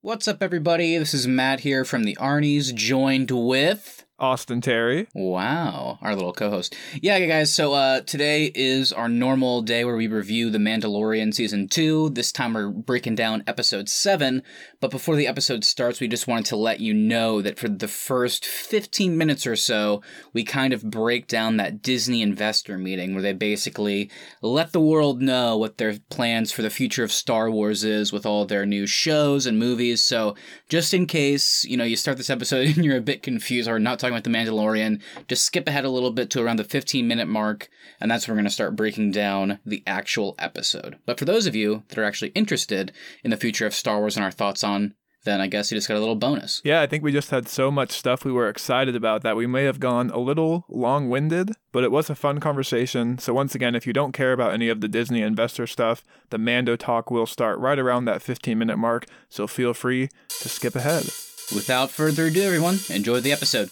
What's up, everybody? This is Matt here from the Arnie's, joined with. Austin Terry. Wow, our little co-host. Yeah, guys. So uh, today is our normal day where we review The Mandalorian season two. This time we're breaking down episode seven. But before the episode starts, we just wanted to let you know that for the first 15 minutes or so, we kind of break down that Disney investor meeting where they basically let the world know what their plans for the future of Star Wars is with all their new shows and movies. So just in case you know you start this episode and you're a bit confused or not talking talking about The Mandalorian, just skip ahead a little bit to around the 15 minute mark, and that's where we're going to start breaking down the actual episode. But for those of you that are actually interested in the future of Star Wars and our thoughts on then I guess you just got a little bonus. Yeah, I think we just had so much stuff we were excited about that we may have gone a little long winded, but it was a fun conversation. So, once again, if you don't care about any of the Disney investor stuff, the Mando talk will start right around that 15 minute mark, so feel free to skip ahead. Without further ado, everyone, enjoy the episode.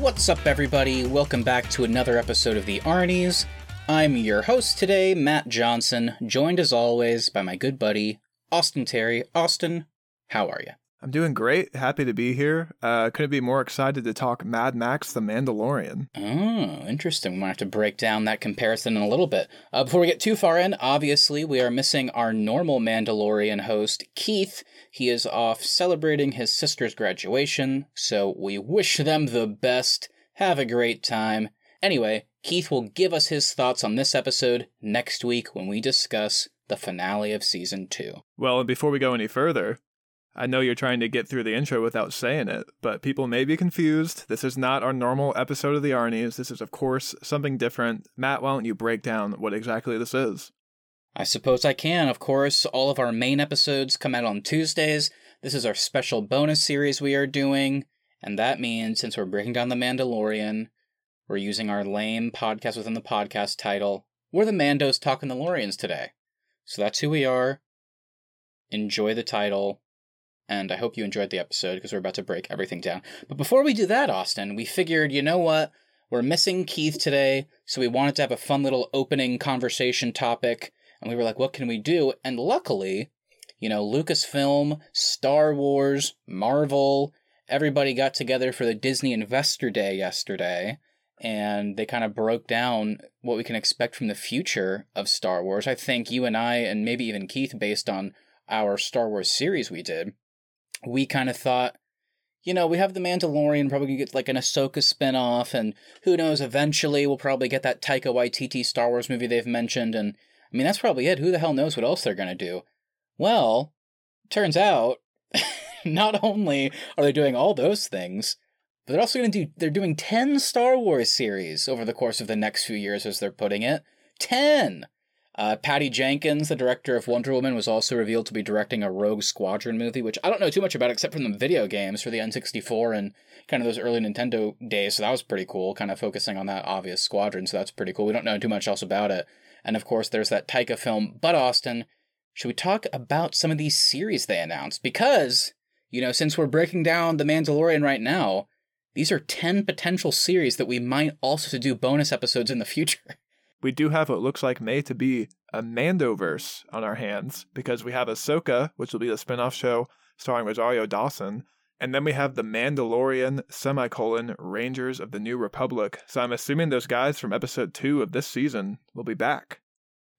What's up, everybody? Welcome back to another episode of The Arnies. I'm your host today, Matt Johnson, joined as always by my good buddy, Austin Terry. Austin, how are you? I'm doing great. Happy to be here. Uh, couldn't be more excited to talk Mad Max The Mandalorian. Oh, interesting. We might have to break down that comparison in a little bit. Uh, before we get too far in, obviously, we are missing our normal Mandalorian host, Keith. He is off celebrating his sister's graduation, so we wish them the best. Have a great time. Anyway, Keith will give us his thoughts on this episode next week when we discuss the finale of season two. Well, and before we go any further, I know you're trying to get through the intro without saying it, but people may be confused. This is not our normal episode of the Arnies. This is, of course, something different. Matt, why don't you break down what exactly this is? I suppose I can. Of course, all of our main episodes come out on Tuesdays. This is our special bonus series we are doing, and that means since we're breaking down The Mandalorian, we're using our lame podcast within the podcast title. We're the Mandos talking the Lorians today. So that's who we are. Enjoy the title and I hope you enjoyed the episode because we're about to break everything down. But before we do that, Austin, we figured, you know what? We're missing Keith today, so we wanted to have a fun little opening conversation topic, and we were like, what can we do? And luckily, you know, Lucasfilm, Star Wars, Marvel, everybody got together for the Disney Investor Day yesterday, and they kind of broke down what we can expect from the future of Star Wars. I think you and I, and maybe even Keith, based on our Star Wars series we did, we kind of thought, you know, we have the Mandalorian, probably get like an Ahsoka spinoff, and who knows, eventually we'll probably get that Taika Waititi Star Wars movie they've mentioned, and I mean, that's probably it. Who the hell knows what else they're to do? Well, turns out, not only are they doing all those things, but they're also to do, they're doing 10 Star Wars series over the course of the next few years, as they're putting it. 10! Uh, Patty Jenkins, the director of Wonder Woman, was also revealed to be directing a Rogue Squadron movie, which I don't know too much about except from the video games for the N64 and kind of those early Nintendo days. So that was pretty cool, kind of focusing on that obvious squadron. So that's pretty cool. We don't know too much else about it. And of course, there's that Taika film. But Austin, should we talk about some of these series they announced? Because, you know, since we're breaking down The Mandalorian right now, these are 10 potential series that we might also do bonus episodes in the future. we do have what looks like may to be a Mandoverse on our hands because we have Ahsoka, which will be the spin-off show starring Rosario Dawson, and then we have the Mandalorian semicolon Rangers of the New Republic. So I'm assuming those guys from episode two of this season will be back.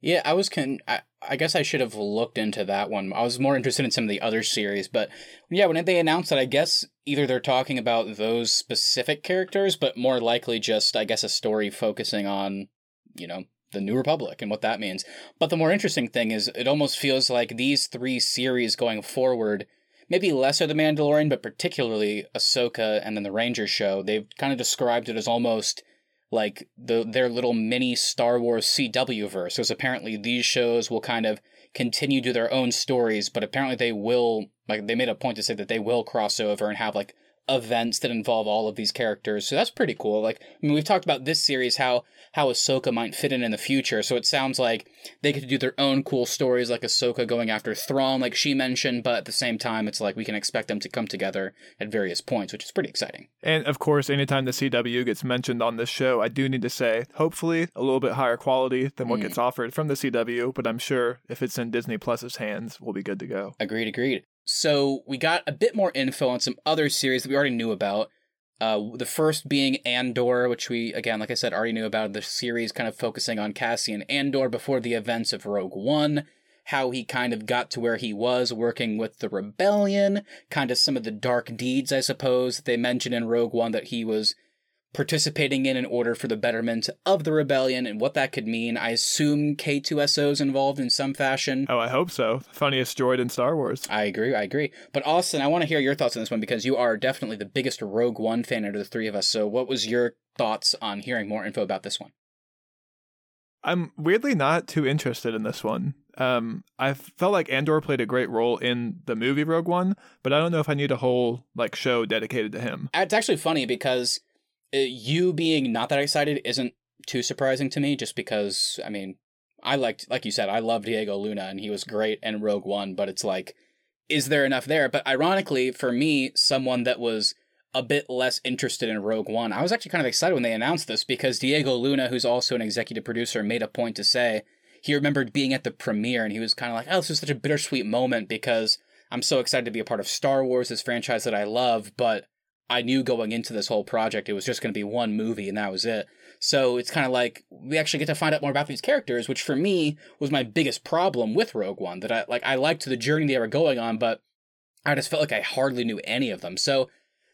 Yeah, I was con. I, I guess I should have looked into that one. I was more interested in some of the other series, but yeah, when they announced that, I guess either they're talking about those specific characters, but more likely just, I guess, a story focusing on you know, the New Republic and what that means. But the more interesting thing is, it almost feels like these three series going forward, maybe less of The Mandalorian, but particularly Ahsoka and then the Ranger show, they've kind of described it as almost like the their little mini Star Wars CW verse. Because apparently these shows will kind of continue to their own stories, but apparently they will like they made a point to say that they will cross over and have like events that involve all of these characters. So that's pretty cool. Like, I mean, we've talked about this series how how Ahsoka might fit in in the future. So it sounds like they could do their own cool stories, like Ahsoka going after Thrawn, like she mentioned. But at the same time, it's like we can expect them to come together at various points, which is pretty exciting. And of course, anytime the CW gets mentioned on this show, I do need to say, hopefully, a little bit higher quality than what Mm. gets offered from the CW. But I'm sure if it's in Disney Plus's hands, we'll be good to go. Agreed, agreed. So we got a bit more info on some other series that we already knew about. Uh, the first being Andor, which we, again, like I said, already knew about. The series kind of focusing on Cassian Andor before the events of Rogue One, how he kind of got to where he was working with the rebellion, kind of some of the dark deeds, I suppose, that they mentioned in Rogue One that he was participating in in order for the betterment of the rebellion and what that could mean. I assume K2SO is involved in some fashion. Oh, I hope so. Funniest droid in Star Wars. I agree. I agree. But Austin, I want to hear your thoughts on this one because you are definitely the biggest Rogue One fan out of the three of us. So, what was your thoughts on hearing more info about this one? I'm weirdly not too interested in this one. Um, I felt like Andor played a great role in the movie Rogue One, but I don't know if I need a whole like show dedicated to him. It's actually funny because you being not that excited isn't too surprising to me. Just because, I mean, I liked, like you said, I love Diego Luna and he was great in Rogue One. But it's like, is there enough there? But ironically, for me, someone that was a bit less interested in Rogue One. I was actually kind of excited when they announced this because Diego Luna, who's also an executive producer, made a point to say he remembered being at the premiere and he was kind of like, oh, this is such a bittersweet moment because I'm so excited to be a part of Star Wars, this franchise that I love, but I knew going into this whole project it was just going to be one movie and that was it. So it's kind of like we actually get to find out more about these characters, which for me was my biggest problem with Rogue One. That I like, I liked the journey they were going on, but I just felt like I hardly knew any of them. So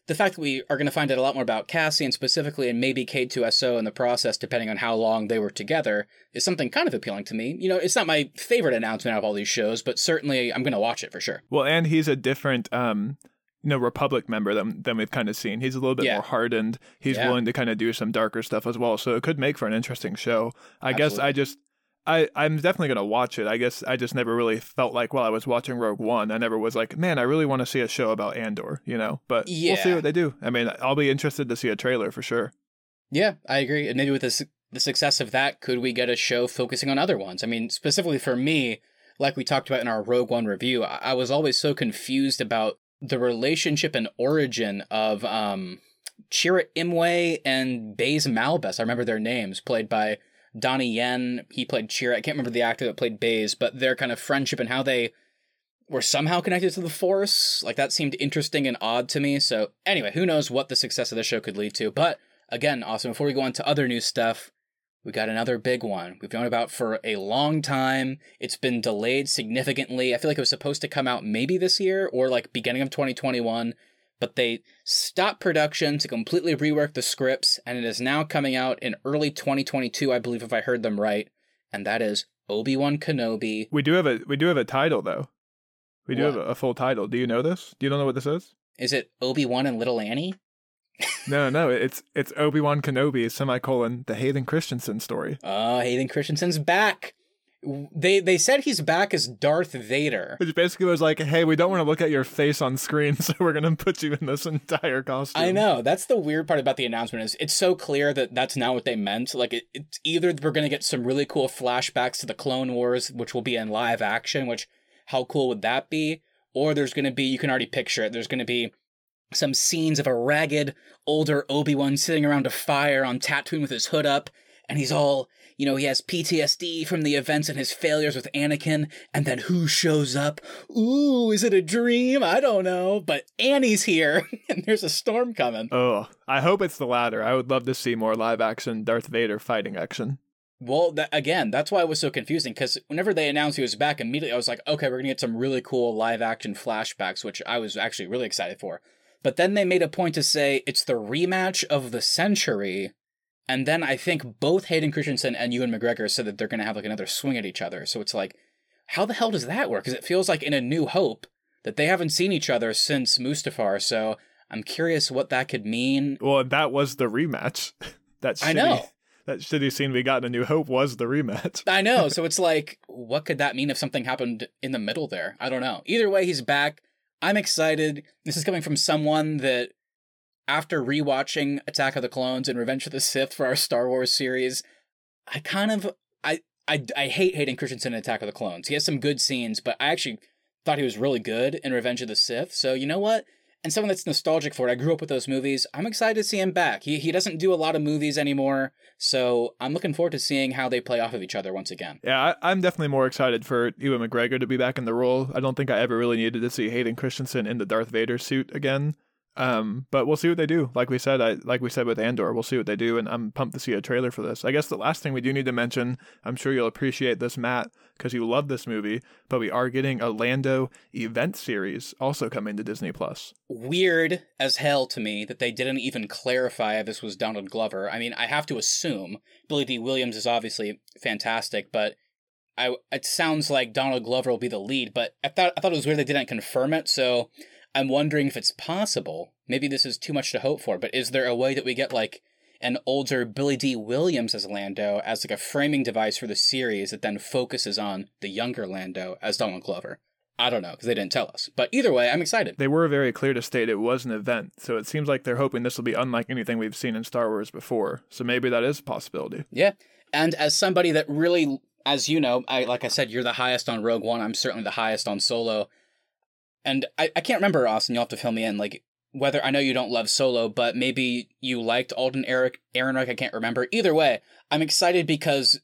the fact that we are going to find out a lot more about Cassian specifically and maybe K2SO in the process, depending on how long they were together, is something kind of appealing to me. You know, it's not my favorite announcement out of all these shows, but certainly I'm going to watch it for sure. Well, and he's a different um you know, Republic member than than we've kind of seen. He's a little bit Yeah. more hardened. He's Yeah. willing to kind of do some darker stuff as well. So it could make for an interesting show. I guess I just I, I'm definitely gonna watch it. I guess I just never really felt like while I was watching Rogue One, I never was like, man, I really want to see a show about Andor, you know. But yeah. we'll see what they do. I mean, I'll be interested to see a trailer for sure. Yeah, I agree. And maybe with the, su- the success of that, could we get a show focusing on other ones? I mean, specifically for me, like we talked about in our Rogue One review, I was always so confused about the relationship and origin of um, Chirrut Imwe and Baze Malbus. I remember their names, played by Donnie Yen. He played Chirrut. I can't remember the actor that played Baze, but their kind of friendship and how they were somehow connected to the Force. Like that seemed interesting and odd to me. So anyway, who knows what the success of the show could lead to? But again, awesome. Before we go on to other new stuff, we got another big one. We've known about for a long time. It's been delayed significantly. I feel like it was supposed to come out maybe this year or like beginning of 2021, but they stopped production to completely rework the scripts, and it is now coming out in early 2022, I believe, if I heard them right. And that is Obi Wan Kenobi. We do have a we do have a title though. We do What? have a, full title. Do you know this? Do you don't know what this is? Is it Obi Wan and Little Annie? No, no, it's it's Obi Wan Kenobi semicolon the Hayden Christensen story. Oh, Hayden Christensen's back. They they said he's back as Darth Vader. Which basically was like, hey, we don't want to look at your face on screen, so we're gonna put you in this entire costume. I know. That's the weird part about the announcement is it's so clear that that's not what they meant. Like it, it's either we're going to get some really cool flashbacks to the Clone Wars, which will be in live action, which how cool would that be? Or there's going to be you can already picture it. There's going to be some scenes of a ragged older Obi-Wan sitting around a fire on Tatooine with his hood up and he's all, you know, he has PTSD from the events and his failures with Anakin and then who shows up? Ooh, is it a dream? I don't know, but Annie's here and there's a storm coming. Oh, I hope it's the latter. I would love to see more live action Darth Vader fighting action. Well, that, again, that's why it was so confusing because whenever they announced he was back, immediately I was like, okay, we're gonna get some really cool live action flashbacks, which I was actually really excited for. But then they made a point to say it's the rematch of the century, and then I think both Hayden Christensen and Ewan McGregor said that they're gonna have like another swing at each other. So it's like, how the hell does that work? Because it feels like in A New Hope that they haven't seen each other since Mustafar. So I'm curious what that could mean. Well, that was the rematch. that shitty, I know. that shitty scene we got in A New Hope was the rematch. I know. So it's like, what could that mean if something happened in the middle there? I don't know. Either way, he's back. I'm excited. This is coming from someone that after rewatching Attack of the Clones and Revenge of the Sith for our Star Wars series, I kind of I I, I hate Hayden Christensen in Attack of the Clones. He has some good scenes, but I actually thought he was really good in Revenge of the Sith. So you know what? And someone that's nostalgic for it, I grew up with those movies. I'm excited to see him back. He he doesn't do a lot of movies anymore, so I'm looking forward to seeing how they play off of each other once again. Yeah, I, am definitely more excited for Ewan McGregor to be back in the role. I don't think I ever really needed to see Hayden Christensen in the Darth Vader suit again. Um, but we'll see what they do. Like we said, I like we said with Andor, we'll see what they do, and I'm pumped to see a trailer for this. I guess the last thing we do need to mention, I'm sure you'll appreciate this, Matt, because you love this movie, but we are getting a Lando event series also coming to Disney Plus. Weird as hell to me that they didn't even clarify if this was Donald Glover. I mean, I have to assume Billy Dee Williams is obviously fantastic, but I it sounds like Donald Glover will be the lead. But I thought I thought it was weird they didn't confirm it, so I'm wondering if it's possible. Maybe this is too much to hope for, but is there a way that we get like an older Billy Dee Williams as Lando as like a framing device for the series that then focuses on the younger Lando as Donald Glover? I don't know because they didn't tell us. But either way, I'm excited. They were very clear to state it was an event, so it seems like they're hoping this will be unlike anything we've seen in Star Wars before. So maybe that is a possibility. Yeah. And as somebody that really, as you know, I like I said, you're the highest on Rogue One. I'm certainly the highest on Solo. And I, I can't remember, Austin, you'll have to fill me in, like, whether I know you don't love Solo, but maybe you liked Alden Eric Ehrenreich, I can't remember. Either way, I'm excited because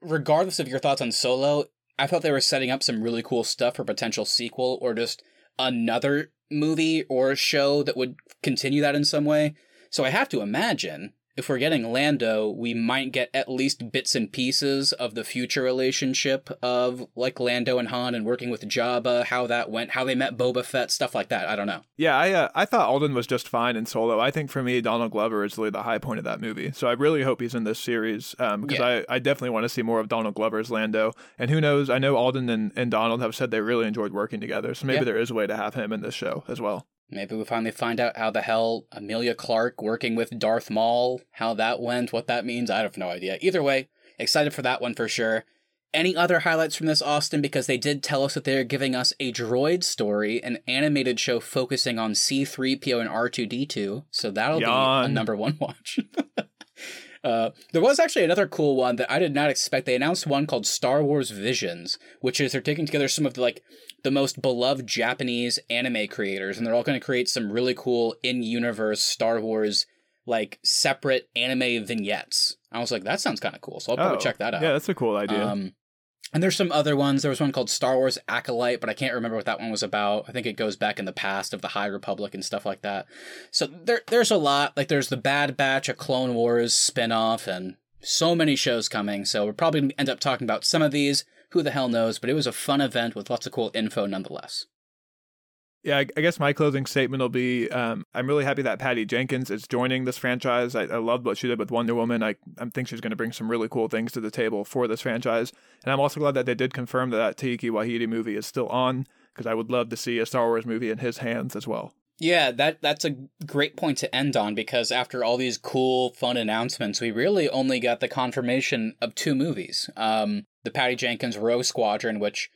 regardless of your thoughts on Solo, I thought they were setting up some really cool stuff for potential sequel or just another movie or show that would continue that in some way. So I have to imagine if we're getting Lando, we might get at least bits and pieces of the future relationship of like Lando and Han and working with Jabba, how that went, how they met Boba Fett, stuff like that. I don't know. Yeah, I uh, I thought Alden was just fine in Solo. I think for me, Donald Glover is really the high point of that movie. So I really hope he's in this series because um, yeah. I, I definitely want to see more of Donald Glover's Lando. And who knows? I know Alden and, and Donald have said they really enjoyed working together. So maybe yeah. there is a way to have him in this show as well. Maybe we finally find out how the hell Emilia Clarke working with Darth Maul, how that went, what that means. I have no idea. Either way, excited for that one for sure. Any other highlights from this, Austin? Because they did tell us that they're giving us a droid story, an animated show focusing on C3PO and R2D2. So that'll Yawn. be a number one watch. Uh, there was actually another cool one that I did not expect. They announced one called Star Wars Visions, which is they're taking together some of the like the most beloved Japanese anime creators, and they're all going to create some really cool in-universe Star Wars like separate anime vignettes. I was like, that sounds kind of cool, so I'll probably oh, check that out. Yeah, that's a cool idea. Um, and there's some other ones. There was one called Star Wars Acolyte, but I can't remember what that one was about. I think it goes back in the past of the High Republic and stuff like that. So there, there's a lot. Like there's the Bad Batch, a Clone Wars spinoff, and so many shows coming. So we're probably gonna end up talking about some of these. Who the hell knows? But it was a fun event with lots of cool info nonetheless. Yeah, I guess my closing statement will be um, I'm really happy that Patty Jenkins is joining this franchise. I, I loved what she did with Wonder Woman. I, I think she's going to bring some really cool things to the table for this franchise. And I'm also glad that they did confirm that that Taika Waititi movie is still on because I would love to see a Star Wars movie in his hands as well. Yeah, that that's a great point to end on because after all these cool, fun announcements, we really only got the confirmation of two movies. Um, the Patty Jenkins Rogue Squadron, which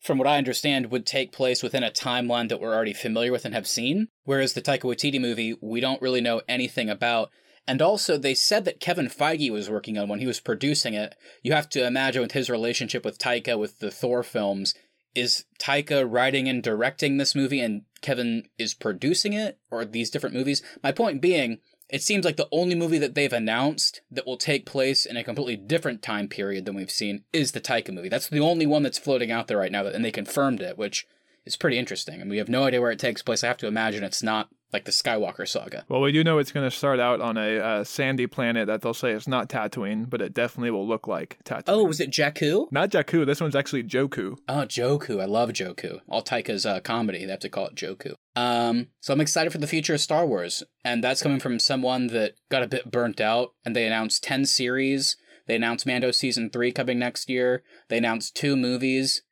from what I understand, would take place within a timeline that we're already familiar with and have seen. Whereas the Taika Waititi movie, we don't really know anything about. And also, they said that Kevin Feige was working on when he was producing it. You have to imagine with his relationship with Taika with the Thor films, is Taika writing and directing this movie and Kevin is producing it or these different movies? My point being, it seems like the only movie that they've announced that will take place in a completely different time period than we've seen is the Taika movie. That's the only one that's floating out there right now, and they confirmed it, which is pretty interesting. And we have no idea where it takes place. I have to imagine it's not like the Skywalker saga. Well, we do know it's going to start out on a uh, sandy planet that they'll say is not Tatooine, but it definitely will look like Tatooine. Oh, was it Jakku? Not Jakku. This one's actually Joku. Oh, Joku. I love Joku. All Taika's uh, comedy, they have to call it Joku. Um, so I'm excited for the future of Star Wars, and that's coming from someone that got a bit burnt out, and they announced 10 series. They announced Mando season 3 coming next year. They announced two movies.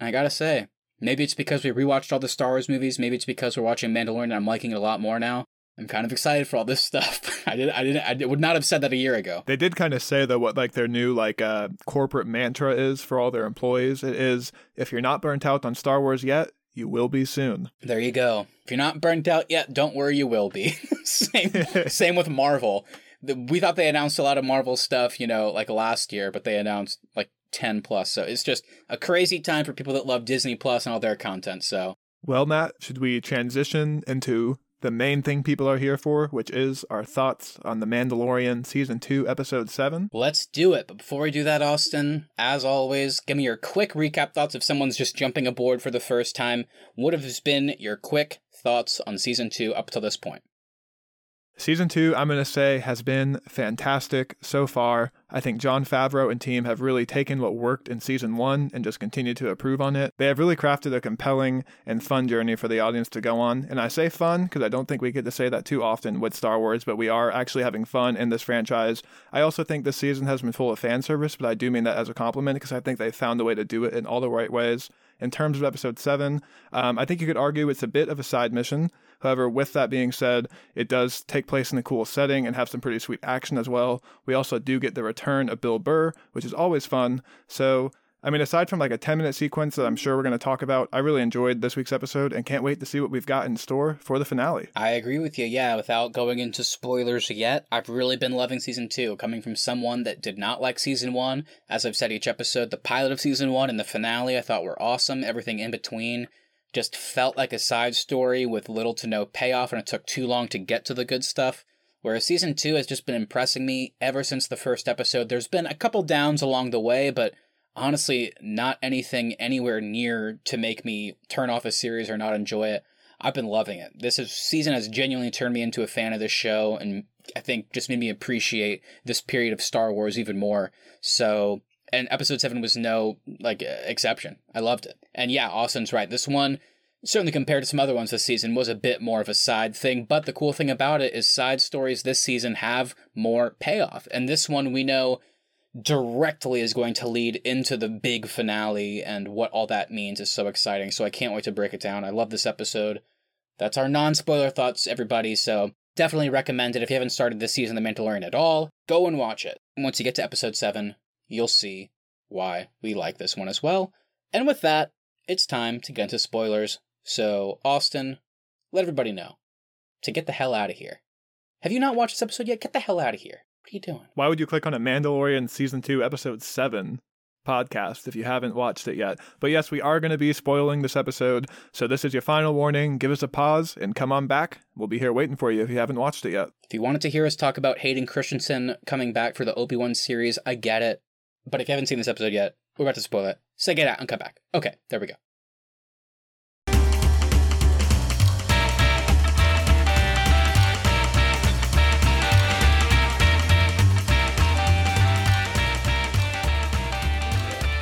And I gotta say, Maybe it's because we rewatched all the Star Wars movies. Maybe it's because we're watching Mandalorian and I'm liking it a lot more now. I'm kind of excited for all this stuff. I did I didn't I would not have said that a year ago. They did kind of say though what like their new like uh corporate mantra is for all their employees. It is if you're not burnt out on Star Wars yet, you will be soon. There you go. If you're not burnt out yet, don't worry, you will be. same, same with Marvel. We thought they announced a lot of Marvel stuff, you know, like last year, but they announced like 10 plus. So it's just a crazy time for people that love Disney Plus and all their content. So, well, Matt, should we transition into the main thing people are here for, which is our thoughts on The Mandalorian Season 2, Episode 7. Let's do it. But before we do that, Austin, as always, give me your quick recap thoughts if someone's just jumping aboard for the first time. What have been your quick thoughts on Season 2 up to this point? Season two, I'm going to say, has been fantastic so far. I think Jon Favreau and team have really taken what worked in season one and just continued to improve on it. They have really crafted a compelling and fun journey for the audience to go on. And I say fun because I don't think we get to say that too often with Star Wars, but we are actually having fun in this franchise. I also think this season has been full of fan service, but I do mean that as a compliment because I think they found a way to do it in all the right ways. In terms of episode seven, um, I think you could argue it's a bit of a side mission. However, with that being said, it does take place in a cool setting and have some pretty sweet action as well. We also do get the return of Bill Burr, which is always fun. So, I mean, aside from like a 10 minute sequence that I'm sure we're going to talk about, I really enjoyed this week's episode and can't wait to see what we've got in store for the finale. I agree with you. Yeah, without going into spoilers yet, I've really been loving season two, coming from someone that did not like season one. As I've said each episode, the pilot of season one and the finale I thought were awesome. Everything in between just felt like a side story with little to no payoff, and it took too long to get to the good stuff. Whereas season two has just been impressing me ever since the first episode. There's been a couple downs along the way, but honestly, not anything anywhere near to make me turn off a series or not enjoy it. I've been loving it. This is, season has genuinely turned me into a fan of this show, and I think just made me appreciate this period of Star Wars even more. So and episode 7 was no like exception. I loved it. And yeah austin's right. This one certainly compared to some other ones this season was a bit more of a side thing. But the cool thing about it is side stories this season have more payoff. And this one we know directly is going to lead into the big finale and what all that means is so exciting. So i can't wait to break it down. I love this episode. That's our non-spoiler thoughts everybody. So definitely recommend it. If you haven't started this season of the mandalorian at all go and watch it. Once you get to episode 7 you'll see why we like this one as well. And with that, it's time to get into spoilers. So, Austin, let everybody know to get the hell out of here. Have you not watched this episode yet? Get the hell out of here. What are you doing? Why would you click on a Mandalorian Season 2, Episode 7 podcast if you haven't watched it yet? But yes, we are going to be spoiling this episode. So, this is your final warning. Give us a pause and come on back. We'll be here waiting for you if you haven't watched it yet. If you wanted to hear us talk about Hayden Christensen coming back for the Obi Wan series, I get it. But if you haven't seen this episode yet, we're about to spoil it. So get out and come back. Okay, there we go.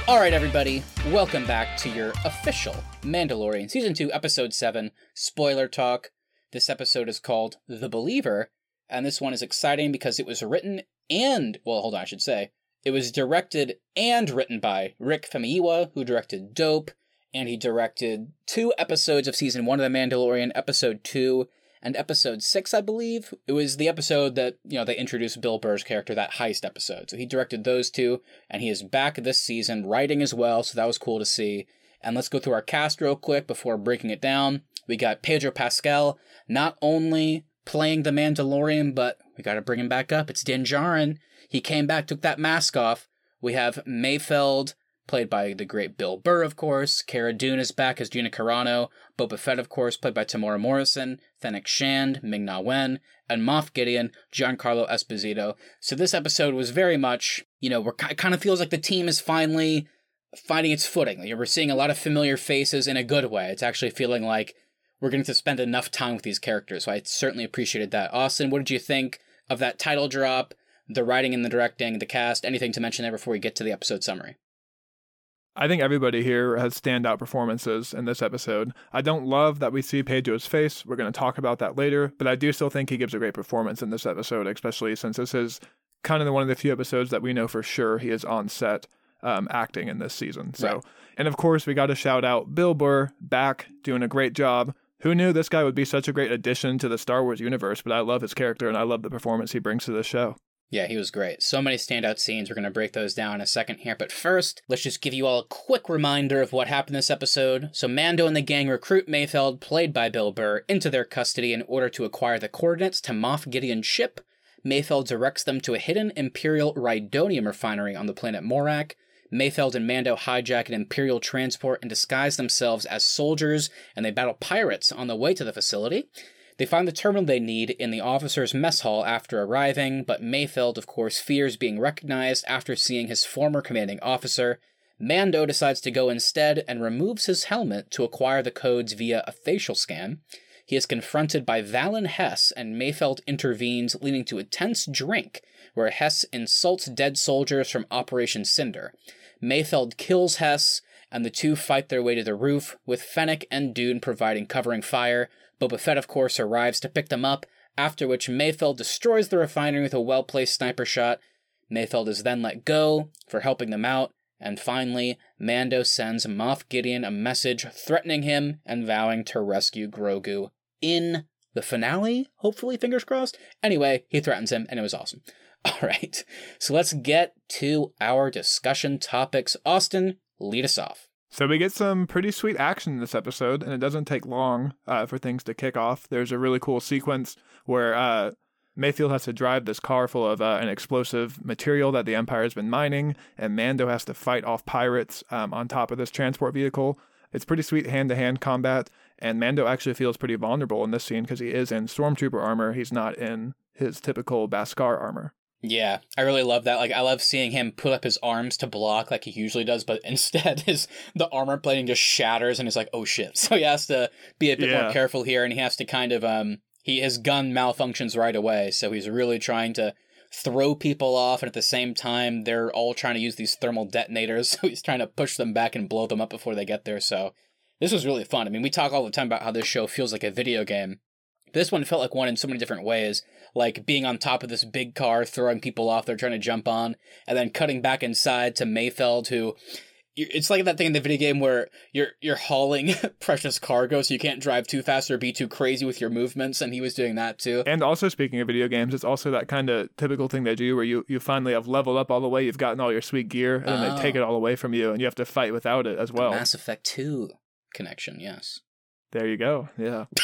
All right, everybody, welcome back to your official Mandalorian Season 2, Episode 7 spoiler talk. This episode is called The Believer, and this one is exciting because it was written and, well, hold on, I should say, it was directed and written by Rick Famuyiwa, who directed Dope, and he directed two episodes of season one of The Mandalorian, episode two and episode six, I believe. It was the episode that, you know, they introduced Bill Burr's character, that heist episode. So he directed those two, and he is back this season, writing as well, so that was cool to see. And let's go through our cast real quick before breaking it down. We got Pedro Pascal, not only playing the Mandalorian, but we got to bring him back up. It's Din Djarin. He came back, took that mask off. We have Mayfeld, played by the great Bill Burr, of course. Cara Dune is back as Gina Carano. Boba Fett, of course, played by Temuera Morrison. Fennec Shand, Ming Na Wen. And Moff Gideon, Giancarlo Esposito. So this episode was very much, you know, we're, it kind of feels like the team is finally finding its footing. We're seeing a lot of familiar faces in a good way. It's actually feeling like we're going to spend enough time with these characters. So I certainly appreciated that. Austin, what did you think of that title drop? the writing and the directing, the cast, anything to mention there before we get to the episode summary? I think everybody here has standout performances in this episode. I don't love that we see Pedro's face. We're going to talk about that later, but I do still think he gives a great performance in this episode, especially since this is kind of one of the few episodes that we know for sure he is on set um, acting in this season. So, right. and of course, we got to shout out Bill Burr back doing a great job. Who knew this guy would be such a great addition to the Star Wars universe? But I love his character and I love the performance he brings to the show. Yeah, he was great. So many standout scenes. We're going to break those down in a second here. But first, let's just give you all a quick reminder of what happened this episode. So, Mando and the gang recruit Mayfeld, played by Bill Burr, into their custody in order to acquire the coordinates to Moff Gideon's ship. Mayfeld directs them to a hidden Imperial Rhydonium refinery on the planet Morak. Mayfeld and Mando hijack an Imperial transport and disguise themselves as soldiers, and they battle pirates on the way to the facility. They find the terminal they need in the officers' mess hall after arriving, but Mayfeld, of course, fears being recognized after seeing his former commanding officer. Mando decides to go instead and removes his helmet to acquire the codes via a facial scan. He is confronted by Valen Hess, and Mayfeld intervenes, leading to a tense drink where Hess insults dead soldiers from Operation Cinder. Mayfeld kills Hess, and the two fight their way to the roof, with Fennec and Dune providing covering fire. Boba Fett, of course, arrives to pick them up, after which Mayfeld destroys the refinery with a well placed sniper shot. Mayfeld is then let go for helping them out, and finally, Mando sends Moff Gideon a message threatening him and vowing to rescue Grogu in the finale, hopefully, fingers crossed. Anyway, he threatens him, and it was awesome. All right, so let's get to our discussion topics. Austin, lead us off. So we get some pretty sweet action in this episode, and it doesn't take long uh, for things to kick off. There's a really cool sequence where uh, Mayfeld has to drive this car full of uh, an explosive material that the Empire has been mining, and Mando has to fight off pirates um, on top of this transport vehicle. It's pretty sweet hand to hand combat, and Mando actually feels pretty vulnerable in this scene because he is in stormtrooper armor. He's not in his typical Beskar armor. Yeah, I really love that. Like, I love seeing him put up his arms to block like he usually does, but instead, his the armor plating just shatters, and he's like, "Oh shit!" So he has to be a bit yeah. more careful here, and he has to kind of um, he his gun malfunctions right away, so he's really trying to throw people off, and at the same time, they're all trying to use these thermal detonators, so he's trying to push them back and blow them up before they get there. So this was really fun. I mean, we talk all the time about how this show feels like a video game. This one felt like one in so many different ways, like being on top of this big car, throwing people off they're trying to jump on, and then cutting back inside to Mayfeld, who it's like that thing in the video game where you're you're hauling precious cargo, so you can't drive too fast or be too crazy with your movements, and he was doing that too. And also, speaking of video games, it's also that kind of typical thing they do where you you finally have leveled up all the way, you've gotten all your sweet gear, and then oh. they take oh. it all away from you, and you have to fight without it as well. The Mass Effect Two connection, yes. There you go. Yeah.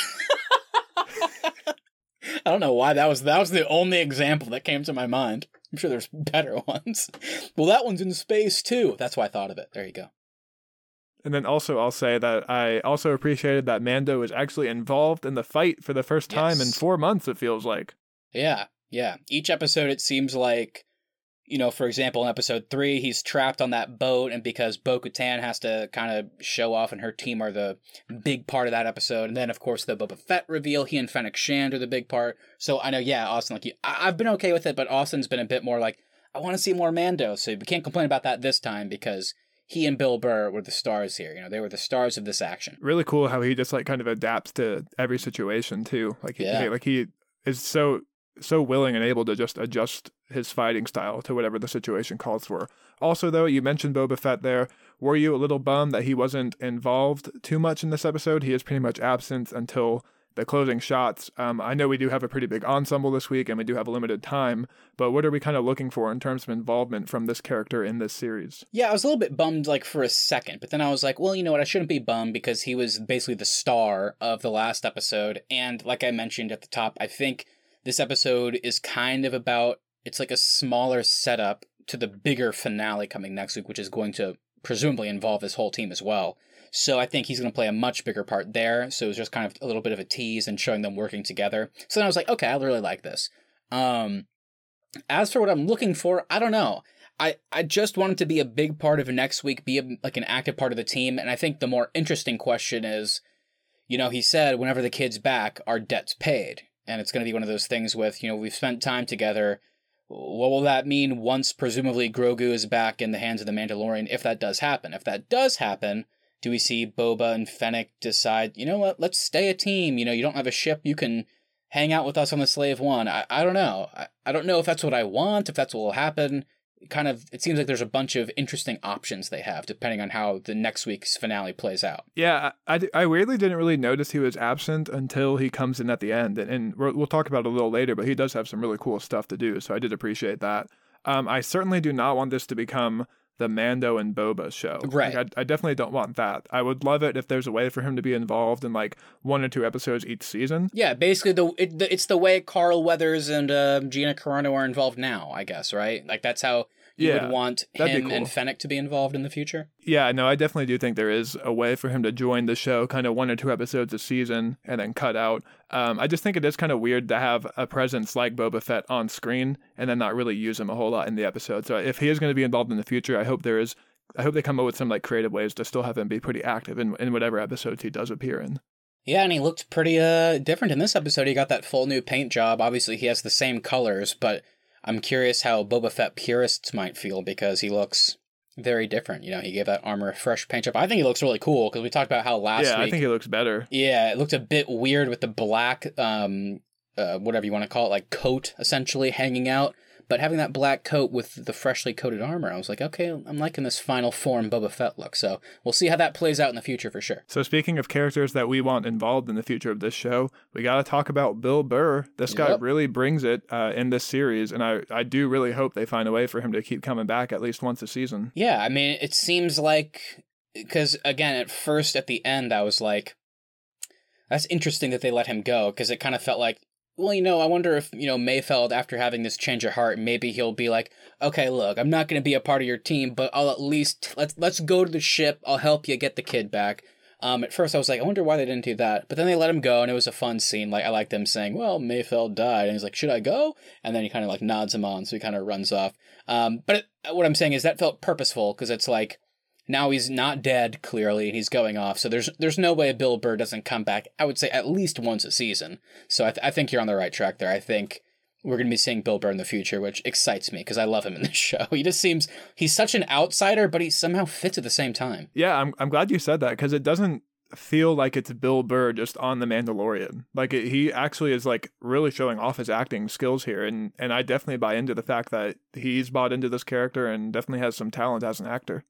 I don't know why that was that was the only example that came to my mind. I'm sure there's better ones. well, that one's in space too. That's why I thought of it. There you go. And then also, I'll say that I also appreciated that Mando was actually involved in the fight for the first time yes. in four months. It feels like. Yeah, yeah. Each episode, it seems like you know, for example, in episode three, he's trapped on that boat, and because Bo Katan has to kind of show off, and her team are the big part of that episode. And then, of course, the Boba Fett reveal, he and Fennec Shand are the big part. So I know, yeah, Austin, like, you, I- have been okay with it, but Austin's been a bit more like, I want to see more Mando. So we can't complain about that this time because he and Bill Burr were the stars here. You know, they were the stars of this action. Really cool how he just like kind of adapts to every situation too. Like, yeah. he, like he is so so willing and able to just adjust his fighting style to whatever the situation calls for. Also, though, you mentioned Boba Fett there. Were you a little bummed that he wasn't involved too much in this episode? He is pretty much absent until the closing shots. Um, I know we do have a pretty big ensemble this week and we do have a limited time, but what are we kind of looking for in terms of involvement from this character in this series? Yeah, I was a little bit bummed like for a second, but then I was like, well, you know what? I shouldn't be bummed because he was basically the star of the last episode. And like I mentioned at the top, I think this episode is kind of about it's like a smaller setup to the bigger finale coming next week, which is going to presumably involve this whole team as well. So I think he's going to play a much bigger part there. So it was just kind of a little bit of a tease and showing them working together. So then I was like, okay, I really like this. Um, as for what I'm looking for, I don't know. I, I just want it to be a big part of next week, be a, like an active part of the team. And I think the more interesting question is, you know, he said, whenever the kid's back, our debt's paid and it's going to be one of those things with you know we've spent time together. What will that mean once presumably grogu is back in the hands of the mandalorian if that does happen? If that does happen do we see boba and fennec decide you know what? Let's stay a team. You know you don't have a ship. You can hang out with us on the slave one. I, I don't know. I, I don't know if that's what i want if that's what will happen kind of it seems like there's a bunch of interesting options they have depending on how the next week's finale plays out. Yeah, I, I, weirdly didn't really notice he was absent until he comes in at the end, and, and we'll talk about it a little later. But he does have some really cool stuff to do, so I did appreciate that. Um, I certainly do not want this to become the Mando and Boba show. Right. Like, I, I definitely don't want that. I would love it if there's a way for him to be involved in like one or two episodes each season. Yeah, basically the, it, the it's the way Carl Weathers and uh, Gina Carano are involved now, I guess, right? Like that's how you Yeah, would want him cool. and Fennec to be involved in the future. Yeah, no, I definitely do think there is a way for him to join the show, kind of one or two episodes a season, and then cut out. Um, I just think it is kind of weird to have a presence like Boba Fett on screen and then not really use him a whole lot in the episode. So if he is going to be involved in the future, I hope there is. I hope they come up with some like creative ways to still have him be pretty active in, in whatever episodes he does appear in. Yeah, and he looked pretty uh different in this episode. He got that full new paint job. Obviously, he has the same colors, but I'm curious how Boba Fett purists might feel because he looks very different. You know, he gave that armor a fresh paint job. I think he looks really cool because we talked about how last yeah, week I think he looks better. Yeah, it looked a bit weird with the black, um, uh, whatever you want to call it, like coat essentially hanging out. But having that black coat with the freshly coated armor, I was like, okay, I'm liking this final form Boba Fett look. So we'll see how that plays out in the future for sure. So speaking of characters that we want involved in the future of this show, we got to talk about Bill Burr. This guy really brings it uh, in this series, and I, I do really hope they find a way for him to keep coming back at least once a season. Yeah, I mean, it seems like because again, at first at the end, I was like, that's interesting that they let him go because it kind of felt like, well, you know, I wonder if you know Mayfeld after having this change of heart, maybe he'll be like, okay, look, I'm not going to be a part of your team, but I'll at least let's let's go to the ship. I'll help you get the kid back. Um, at first, I was like, I wonder why they didn't do that. But then they let him go, and it was a fun scene. Like I like them saying, "Well, Mayfeld died," and he's like, "Should I go?" And then he kind of like nods him on, so he kind of runs off. Um, but it, what I'm saying is that felt purposeful because it's like now he's not dead clearly, and he's going off. So there's there's no way Bill Burr doesn't come back. I would say at least once a season. So I, th- I think you're on the right track there. I think we're going to be seeing Bill Burr in the future, which excites me because I love him in this show. He just seems he's such an outsider, but he somehow fits at the same time. Yeah, I'm I'm glad you said that because it doesn't feel like it's Bill Burr just on the Mandalorian. Like it, he actually is like really showing off his acting skills here, and and I definitely buy into the fact that he's bought into this character and definitely has some talent as an actor.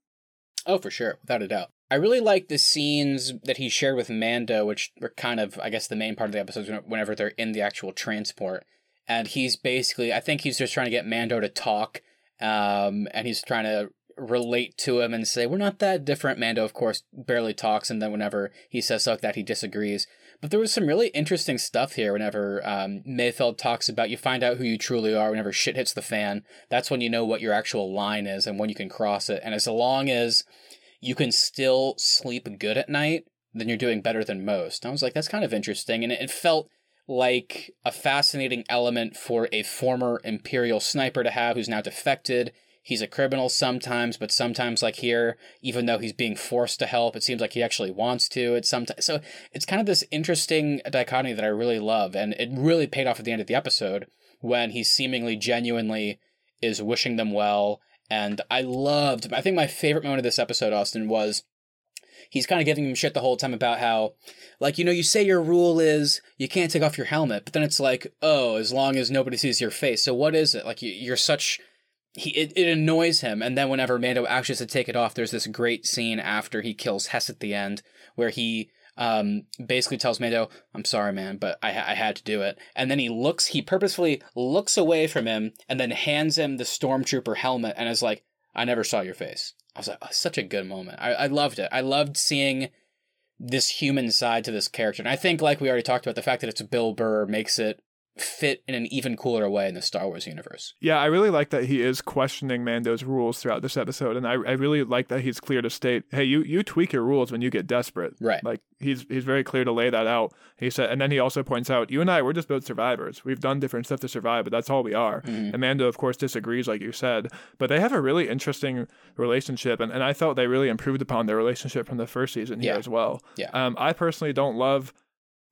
Oh, for sure, without a doubt. I really like the scenes that he shared with Mando, which were kind of, I guess, the main part of the episodes whenever they're in the actual transport. And he's basically, I think he's just trying to get Mando to talk, um, and he's trying to relate to him and say, We're not that different. Mando, of course, barely talks, and then whenever he says like that, he disagrees. But there was some really interesting stuff here whenever um, Mayfeld talks about you find out who you truly are whenever shit hits the fan. That's when you know what your actual line is and when you can cross it. And as long as you can still sleep good at night, then you're doing better than most. And I was like, that's kind of interesting. And it, it felt like a fascinating element for a former Imperial sniper to have who's now defected. He's a criminal sometimes, but sometimes, like here, even though he's being forced to help, it seems like he actually wants to. It's sometimes so it's kind of this interesting dichotomy that I really love, and it really paid off at the end of the episode when he seemingly genuinely is wishing them well. And I loved. I think my favorite moment of this episode, Austin, was he's kind of giving him shit the whole time about how, like, you know, you say your rule is you can't take off your helmet, but then it's like, oh, as long as nobody sees your face. So what is it? Like, you, you're such. He, it, it annoys him, and then whenever Mando actually has to take it off, there's this great scene after he kills Hess at the end, where he um, basically tells Mando, "I'm sorry, man, but I, I had to do it." And then he looks, he purposefully looks away from him, and then hands him the stormtrooper helmet, and is like, "I never saw your face." I was like, oh, such a good moment. I, I loved it. I loved seeing this human side to this character, and I think, like we already talked about, the fact that it's Bill Burr makes it fit in an even cooler way in the Star Wars universe. Yeah, I really like that he is questioning Mando's rules throughout this episode, and I, I really like that he's clear to state, hey, you you tweak your rules when you get desperate. Right. Like he's he's very clear to lay that out. He said, and then he also points out, you and I, we're just both survivors. We've done different stuff to survive, but that's all we are. Mhm. And Mando, of course, disagrees, like you said, but they have a really interesting relationship, and, and I felt they really improved upon their relationship from the first season here Yeah. as well. Yeah. Um, I personally don't love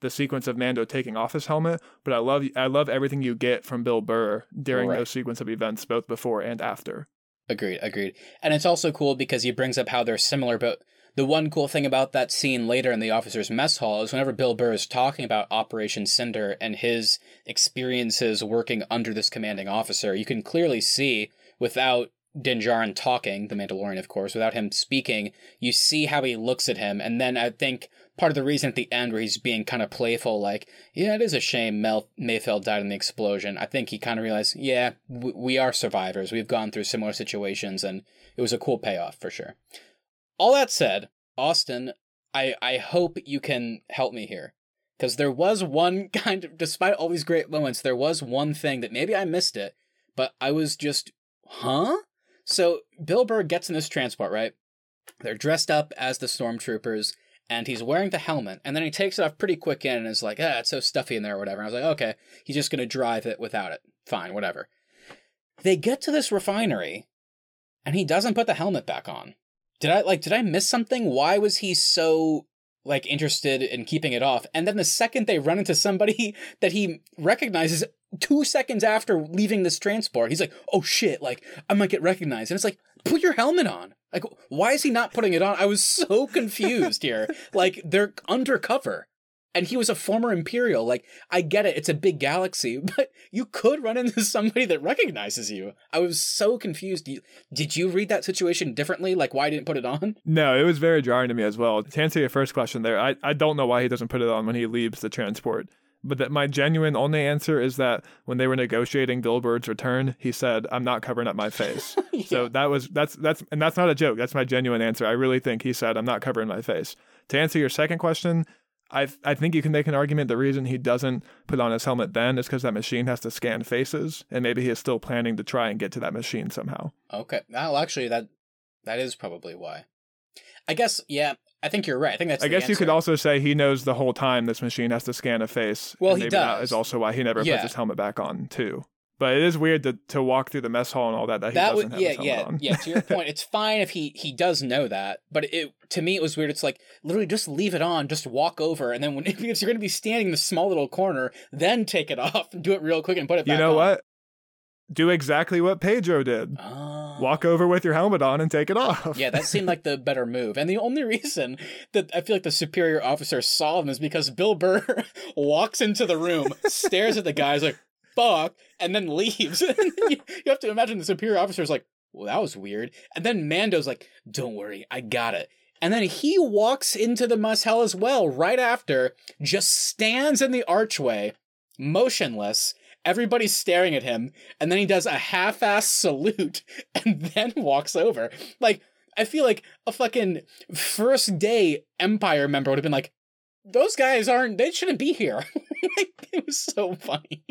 the sequence of Mando taking off his helmet, but I love I love everything you get from Bill Burr during Right. those sequence of events, both before and after. Agreed, agreed. And it's also cool because he brings up how they're similar, but the one cool thing about that scene later in the officers' mess hall is whenever Bill Burr is talking about Operation Cinder and his experiences working under this commanding officer, you can clearly see without Din Djarin talking, the Mandalorian, of course, without him speaking, you see how he looks at him. And then I think part of the reason at the end where he's being kind of playful, like, yeah, it is a shame Mel Mayfeld died in the explosion. I think he kind of realized, yeah, w- we are survivors. We've gone through similar situations, and it was a cool payoff for sure. All that said, Austin, I, I hope you can help me here. Because there was one kind of, despite all these great moments, there was one thing that maybe I missed it, but I was just, huh? So Bill Burr gets in this transport, right? They're dressed up as the stormtroopers, and he's wearing the helmet, and then he takes it off pretty quick in and is like, ah, it's so stuffy in there or whatever. And I was like, okay, he's just gonna drive it without it. Fine, whatever. They get to this refinery, and he doesn't put the helmet back on. Did I like did I miss something? Why was he so like interested in keeping it off? And then the second they run into somebody that he recognizes two seconds after leaving this transport, he's like, "Oh shit! Like I might get recognized." And it's like, put your helmet on. Like, why is he not putting it on? I was so confused here. like they're undercover. And he was a former Imperial. Like, I get it, it's a big galaxy, but you could run into somebody that recognizes you. I was so confused. Did you read that situation differently? Like, why didn't put it on? No, it was very jarring to me as well. To answer your first question there, I, I don't know why he doesn't put it on when he leaves the transport but that my genuine only answer is that when they were negotiating Bill Burr's return, he said, "I'm not covering up my face." yeah. So that was that's that's and that's not a joke. That's my genuine answer. I really think he said, "I'm not covering my face." To answer your second question, I I think you can make an argument the reason he doesn't put on his helmet then is because that machine has to scan faces, and maybe he is still planning to try and get to that machine somehow. Okay, well, actually, that that is probably why. I guess, yeah, I think you're right. I think that's. I guess answer. you could also say he knows the whole time this machine has to scan a face. Well, he does. That is also why he never yeah. puts his helmet back on too. But it is weird to, to walk through the mess hall and all that. That, that he doesn't would, yeah, yeah, on. yeah. To your point, it's fine if he he does know that, but it to me it was weird. It's like literally just leave it on, just walk over, and then when because you're going to be standing in the small little corner, then take it off and do it real quick and put it. Back. You know on. what? do exactly what Pedro did. Oh. Walk over with your helmet on and take it off. yeah, that seemed like the better move. And the only reason that I feel like the superior officer saw them is because Bill Burr walks into the room, stares at the guys like, fuck, and then leaves. and you, you have to imagine the superior officer is like, well, that was weird. And then Mando's like, don't worry, I got it. And then he walks into the hall as well, right after, just stands in the archway, motionless, Everybody's staring at him, and then he does a half-ass salute and then walks over. Like, I feel like a fucking first day Empire member would have been like, those guys aren't, they shouldn't be here. it was so funny.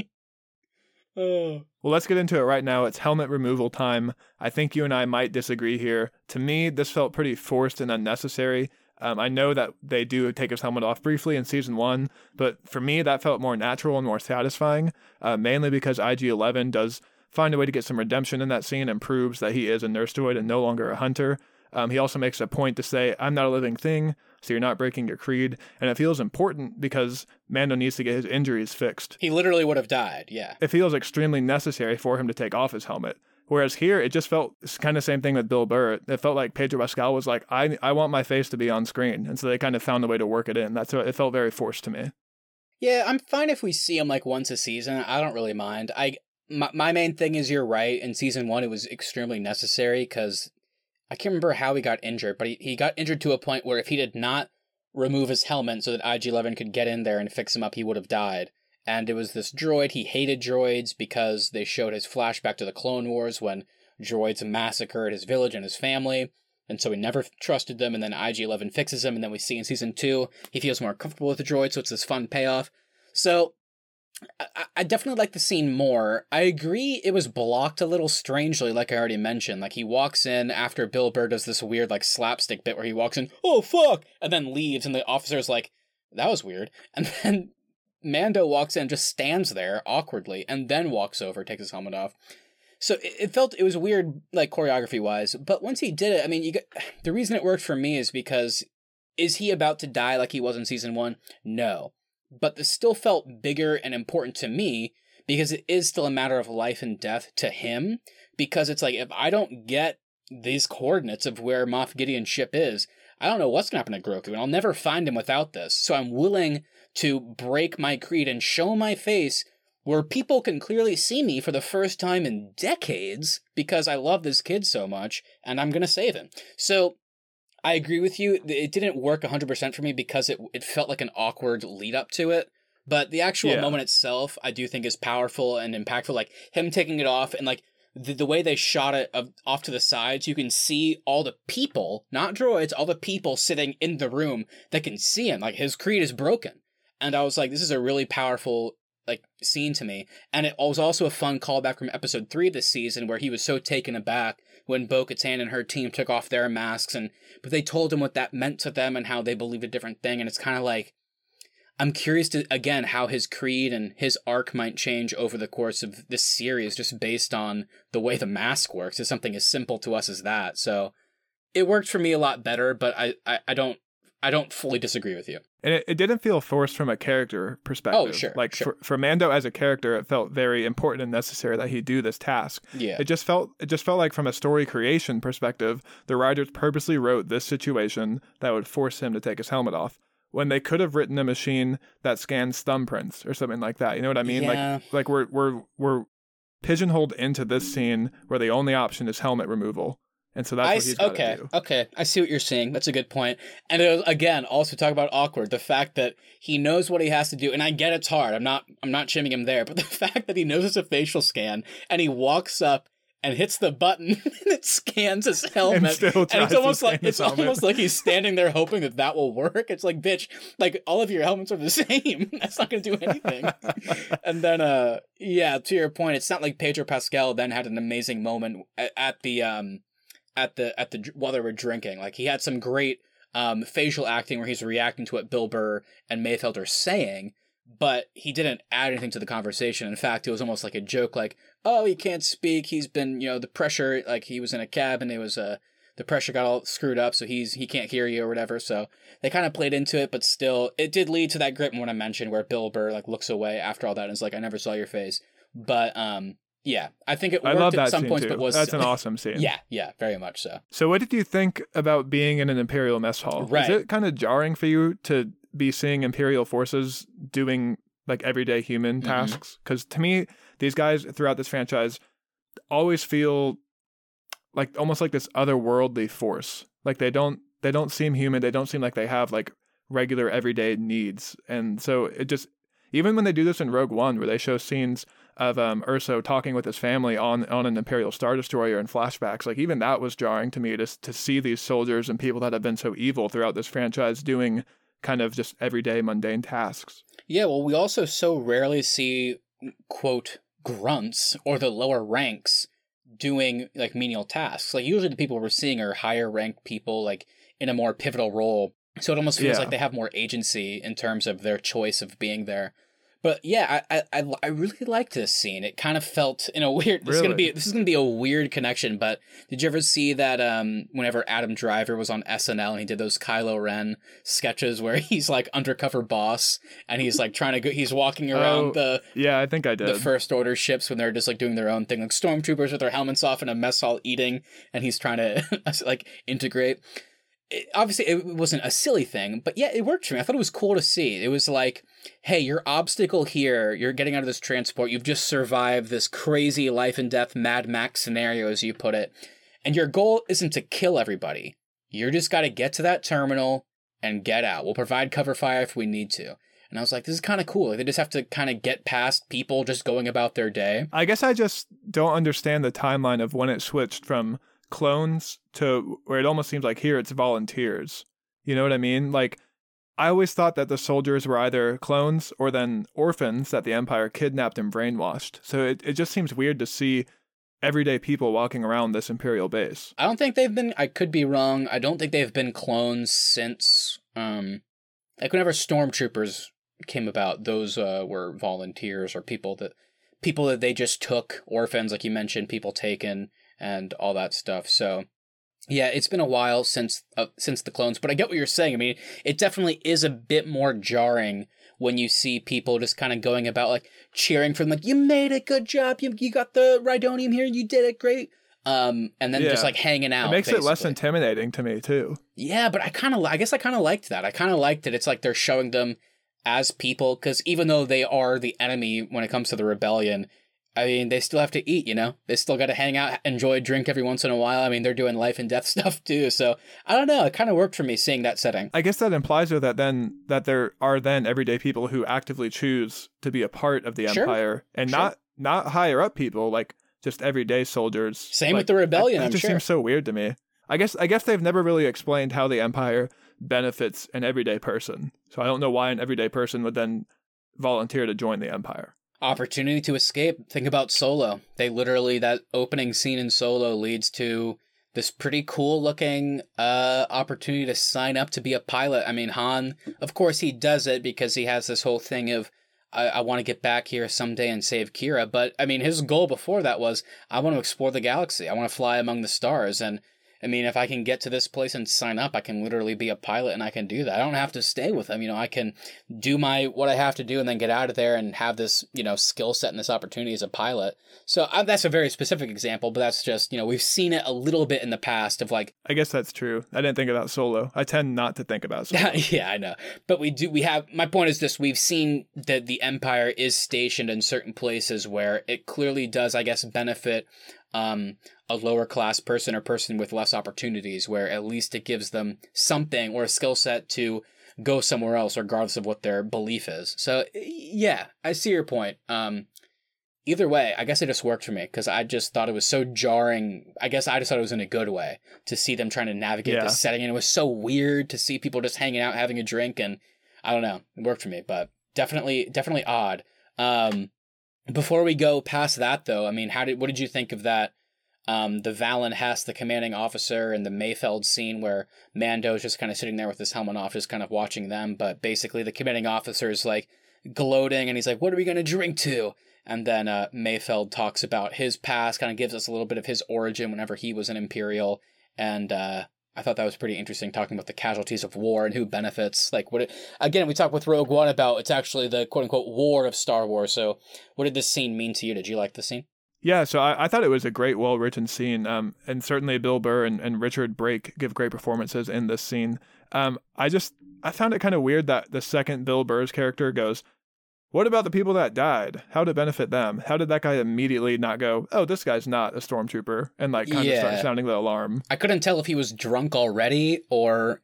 Well, let's get into it right now. It's helmet removal time. I think you and I might disagree here. To me, this felt pretty forced and unnecessary. Um, I know that they do take his helmet off briefly in season one, but for me, that felt more natural and more satisfying, uh, mainly because IG 11 does find a way to get some redemption in that scene and proves that he is a nurse droid and no longer a hunter. Um, he also makes a point to say, I'm not a living thing, so you're not breaking your creed. And it feels important because Mando needs to get his injuries fixed. He literally would have died, yeah. It feels extremely necessary for him to take off his helmet. Whereas here, it just felt it's kind of the same thing with Bill Burr. It felt like Pedro Pascal was like, I I want my face to be on screen, and so they kind of found a way to work it in. That's what it felt very forced to me. Yeah, I'm fine if we see him like once a season. I don't really mind. I my, my main thing is you're right. In season one, it was extremely necessary because I can't remember how he got injured, but he, he got injured to a point where if he did not remove his helmet so that IG 11 could get in there and fix him up, he would have died and it was this droid. He hated droids because they showed his flashback to the Clone Wars when droids massacred his village and his family. And so he never trusted them, and then IG 11 fixes him, and then we see in season two, he feels more comfortable with the droid, so it's this fun payoff. So, I, definitely like the scene more. I agree it was blocked a little strangely, like I already mentioned. Like, he walks in after Bill Burr does this weird, like, slapstick bit where he walks in, oh, fuck, and then leaves, and the officer's like, that was weird. And then Mando walks in, just stands there awkwardly, and then walks over, takes his helmet off. So it, felt it was weird, like choreography wise. But once he did it, I mean, you the reason it worked for me is because is he about to die like he was in season one? No, but this still felt bigger and important to me because it is still a matter of life and death to him. Because it's like if I don't get these coordinates of where Moff Gideon's ship is, I don't know what's gonna happen to Grogu, and I'll never find him without this. So I'm willing to break my creed and show my face where people can clearly see me for the first time in decades because I love this kid so much and I'm going to save him. So I agree with you. It didn't work 100% for me because it, it felt like an awkward lead up to it. But the actual Yeah. moment itself, I do think is powerful and impactful. Like him taking it off and like the, the way they shot it off to the sides, you can see all the people, not droids, all the people sitting in the room that can see him. Like his creed is broken. And I was like, this is a really powerful like scene to me. And it was also a fun callback from episode three of this season where he was so taken aback when Bo Katan and her team took off their masks and but they told him what that meant to them and how they believed a different thing. And it's kind of like I'm curious to again how his creed and his arc might change over the course of this series just based on the way the mask works. It's something as simple to us as that. So it worked for me a lot better, but I, I, I don't I don't fully disagree with you. And it, it didn't feel forced from a character perspective. Oh, sure, Like sure. For, for Mando as a character, it felt very important and necessary that he do this task. Yeah. It just felt it just felt like from a story creation perspective, the writers purposely wrote this situation that would force him to take his helmet off. When they could have written a machine that scans thumbprints or something like that. You know what I mean? Yeah. Like like we're we're we're pigeonholed into this scene where the only option is helmet removal. And so that's I what he's okay, do. okay. I see what you're saying. That's a good point. And was, again, also talk about awkward. The fact that he knows what he has to do, and I get it's hard. I'm not, I'm not shimming him there. But the fact that he knows it's a facial scan, and he walks up and hits the button, and it scans his helmet, still and it's almost like it's helmet. almost like he's standing there hoping that that will work. It's like, bitch, like all of your helmets are the same. That's not going to do anything. and then, uh, yeah, to your point, it's not like Pedro Pascal then had an amazing moment at, at the um at the at the while they were drinking. Like he had some great um facial acting where he's reacting to what Bill Burr and Mayfeld are saying, but he didn't add anything to the conversation. In fact, it was almost like a joke, like, "Oh, he can't speak. He's been, you know, the pressure. Like he was in a cab and it was uh the pressure got all screwed up, so he's he can't hear you or whatever." So they kind of played into it, but still, it did lead to that great moment I mentioned where Bill Burr like looks away after all that and is like, "I never saw your face." But um, yeah, I think it I worked love at some points, too. but was That's an awesome scene. yeah, yeah, very much so. So, what did you think about being in an Imperial mess hall? Right. Was it kind of jarring for you to be seeing Imperial forces doing like everyday human Mhm. tasks? Because to me, these guys throughout this franchise always feel like almost like this otherworldly force. Like they don't they don't seem human. They don't seem like they have like regular everyday needs. And so it just even when they do this in Rogue One, where they show scenes of um, Erso talking with his family on on an Imperial Star Destroyer in flashbacks, like even that was jarring to me to to see these soldiers and people that have been so evil throughout this franchise doing kind of just everyday mundane tasks. Yeah, well, we also so rarely see quote grunts or the lower ranks doing like menial tasks. Like usually the people we're seeing are higher ranked people like in a more pivotal role. So it almost feels Yeah. like they have more agency in terms of their choice of being there. But yeah, I I, I- really liked this scene. It kind of felt in a weird. This is gonna be this is gonna be a weird connection. But did you ever see that? Um, whenever Adam Driver was on SNL and he did those Kylo Ren sketches where he's like undercover boss and he's like trying to go. He's walking around Oh, the Yeah, I think I did. the first order ships when they're just like doing their own thing, like stormtroopers with their helmets off in a mess hall eating, and he's trying to like integrate. It, obviously, it wasn't a silly thing, but yeah, it worked for me. I thought it was cool to see. It was like, hey, your obstacle here, you're getting out of this transport, you've just survived this crazy life and death Mad Max scenario, as you put it, and your goal isn't to kill everybody. You just got to get to that terminal and get out. We'll provide cover fire if we need to. And I was like, this is kind of cool. Like, they just have to kind of get past people just going about their day. I guess I just don't understand the timeline of when it switched from clones to where it almost seems like here it's volunteers. You know what I mean? Like, I always thought that the soldiers were either clones or then orphans that the Empire kidnapped and brainwashed. So it, it just seems weird to see everyday people walking around this Imperial base. I don't think they've been. I could be wrong. I don't think they've been clones since, um, like whenever stormtroopers came about. Those uh, were volunteers or people that people that they just took orphans, like you mentioned, people taken and all that stuff. So. Yeah, it's been a while since uh, since the clones, but I get what you're saying. I mean, it definitely is a bit more jarring when you see people just kind of going about like cheering for them, like "You made it, good job, you you got the Rhydonium here, you did it, great." Um, and then just like hanging out. it makes it less intimidating to me too. Yeah, but I kind of, I guess I kind of liked that. I kind of liked it. It's like they're showing them as people because even though they are the enemy when it comes to the rebellion I mean, they still have to eat, you know? They still got to hang out, enjoy a drink every once in a while. I mean, they're doing life and death stuff too. So I don't know. It kind of worked for me seeing that setting. I guess that implies though that then that there are then everyday people who actively choose to be a part of the Sure. empire and Sure. not not higher up people like just everyday soldiers. Same Like, with the rebellion, That, that I'm just sure. seems so weird to me. I guess I guess they've never really explained how the empire benefits an everyday person. So I don't know why an everyday person would then volunteer to join the empire. Opportunity to escape. Think about Solo. They literally, that opening scene in Solo leads to this pretty cool looking uh, opportunity to sign up to be a pilot. I mean, Han, of course, he does it because he has this whole thing of, I, I want to get back here someday and save Qi'ra. But I mean, his goal before that was, I want to explore the galaxy. I want to fly among the stars. And I mean, if I can get to this place and sign up, I can literally be a pilot and I can do that. I don't have to stay with them. You know, I can do my what I have to do and then get out of there and have this, you know, skill set and this opportunity as a pilot. So uh, that's a very specific example, but that's just, you know, we've seen it a little bit in the past of like, I guess that's true. I didn't think about solo. I tend not to think about solo. yeah, I know. But we do, we have, my point is this we've seen that the Empire is stationed in certain places where it clearly does, I guess, benefit um, a lower class person or person with less opportunities, where at least it gives them something or a skill set to go somewhere else, regardless of what their belief is. So, yeah, I see your point. Um, either way, I guess it just worked for me because I just thought it was so jarring. I guess I just thought it was in a good way to see them trying to navigate Yeah. this setting, and it was so weird to see people just hanging out, having a drink, and I don't know, it worked for me, but definitely, definitely odd. Um, before we go past that, though, I mean, how did what did you think of that? Um, the Valin Hess, the commanding officer, and the Mayfeld scene where Mando's just kind of sitting there with his helmet off, just kind of watching them. But basically, the commanding officer is like gloating, and he's like, "What are we gonna drink to?" And then uh, Mayfeld talks about his past, kind of gives us a little bit of his origin whenever he was an Imperial, and uh, I thought that was pretty interesting, talking about the casualties of war and who benefits. Like, what? It, again, we talked with Rogue One about it's actually the quote unquote war of Star Wars. So, what did this scene mean to you? Did you like the scene? Yeah, so I, I thought it was a great, well written scene. Um, and certainly Bill Burr and, and Richard Brake give great performances in this scene. Um, I just I found it kind of weird that the second Bill Burr's character goes, "What about the people that died? How to benefit them?" How did that guy immediately not go, "Oh, this guy's not a stormtrooper," and like kind of start sounding the alarm? I couldn't tell if he was drunk already or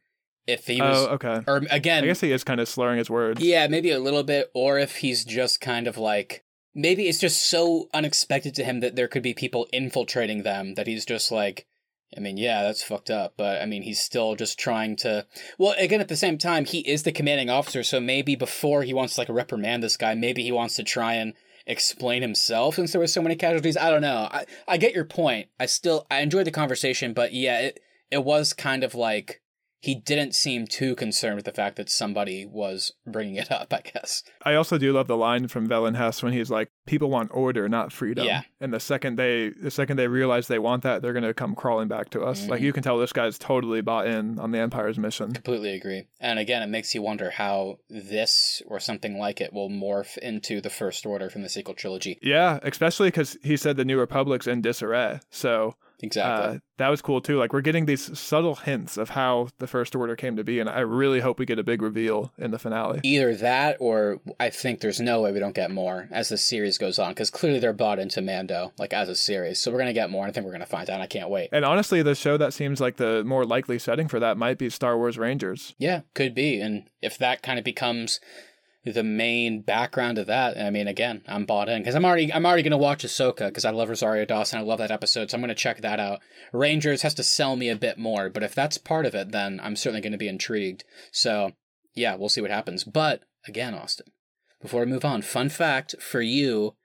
if he was, Oh, okay. or again, I guess he is kind of slurring his words. Yeah, maybe a little bit, or if he's just kind of like maybe it's just so unexpected to him that there could be people infiltrating them that he's just like I mean, yeah, that's fucked up, but I mean, he's still just trying to. Well, again, at the same time, he is the commanding officer, so maybe before he wants to like reprimand this guy, maybe he wants to try and explain himself since there were so many casualties. I don't know. I I get your point. I still I enjoyed the conversation, but yeah, it it was kind of like he didn't seem too concerned with the fact that somebody was bringing it up. I guess. I also do love the line from Valin Hess when he's like, "People want order, not freedom." Yeah. And the second they, the second they realize they want that, they're gonna come crawling back to us. Like Mhm. you can tell, this guy's totally bought in on the Empire's mission. Completely agree. And again, it makes you wonder how this or something like it will morph into the First Order from the sequel trilogy. Yeah, especially because he said the New Republic's in disarray. So Exactly. uh, that was cool too. Like we're getting these subtle hints of how the First Order came to be, and I really hope we get a big reveal in the finale. Either that, or I think there's no way we don't get more as the series goes on, because clearly they're bought into Mando, like as a series. So we're gonna get more. and I think we're gonna find out. I can't wait. And honestly, the show that seems like the more likely setting for that might be Star Wars Rangers. Yeah, could be. And if that kind of becomes the main background of that, I mean, again, I'm bought in because I'm already I'm already gonna watch Ahsoka because I love Rosario Dawson. I love that episode, so I'm gonna check that out. Rangers has to sell me a bit more, but if that's part of it, then I'm certainly gonna be intrigued. So yeah, we'll see what happens. But again, Austin, before we move on, fun fact for you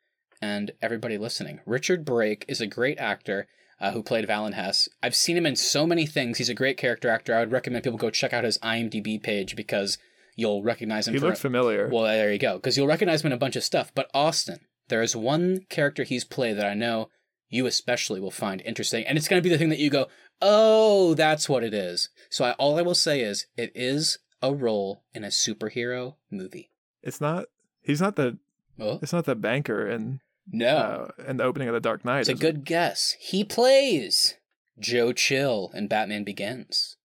and everybody listening: Richard Brake is a great actor uh, who played Valin Hess. I've seen him in so many things. He's a great character actor. I would recommend people go check out his IMDb page because you'll recognize him. He for, looks familiar. well, there you go. Because you'll recognize him in a bunch of stuff. But Austin, there is one character he's played that I know you especially will find interesting, and it's going to be the thing that you go, "Oh, that's what it is." So I, all I will say is, it is a role in a superhero movie. it's not. He's not the. Oh It's not the banker in no, uh, in the opening of the Dark Knight. it's a is it? good guess. He plays Joe Chill in Batman Begins.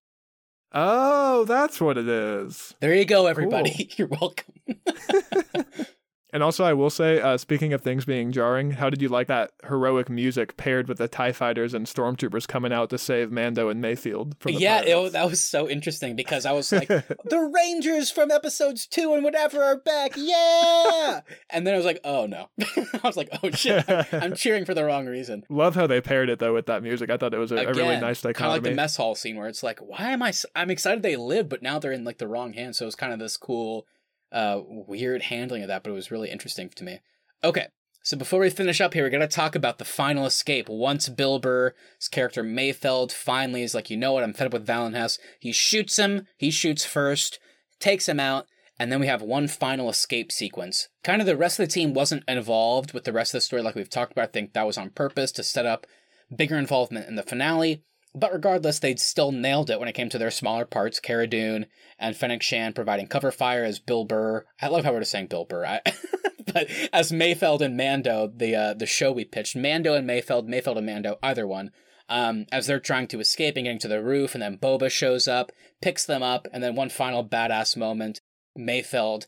Oh, Oh, that's what it is. There you go, everybody. You're welcome. And also, I will say, uh, speaking of things being jarring, how did you like that heroic music paired with the Tie Fighters and Stormtroopers coming out to save Mando and Mayfeld? From the yeah, it, that was so interesting because I was like, the Rangers from episodes two and whatever are back, yeah! and then I was like, oh no. I was like, oh shit, I'm cheering for the wrong reason. Love how they paired it though with that music. I thought it was a, a really Again, nice Kind of like the mess hall scene where it's like, why am I? s- I'm excited they live, but now they're in like the wrong hands. So it was kind of this cool, uh, weird handling of that, but it was really interesting to me. Okay, so before we finish up here, we're gonna talk about the final escape. Once Bill Burr's character Mayfeld finally is like, you know what? I'm fed up with Valin Hess. He shoots him. He shoots first, takes him out. And then we have one final escape sequence. Kind of the rest of the team wasn't involved with the rest of the story, like we've talked about. I think that was on purpose to set up bigger involvement in the finale. But regardless, they'd still nailed it when it came to their smaller parts. Cara Dune and Fennec Shand providing cover fire as Bill Burr. I love how we're just saying Bill Burr. I, but as Mayfeld and Mando, the uh, the show we pitched, Mando and Mayfeld, Mayfeld and Mando, either one, um, as they're trying to escape and getting to the roof, and then Boba shows up, picks them up, and then one final badass moment, Mayfeld,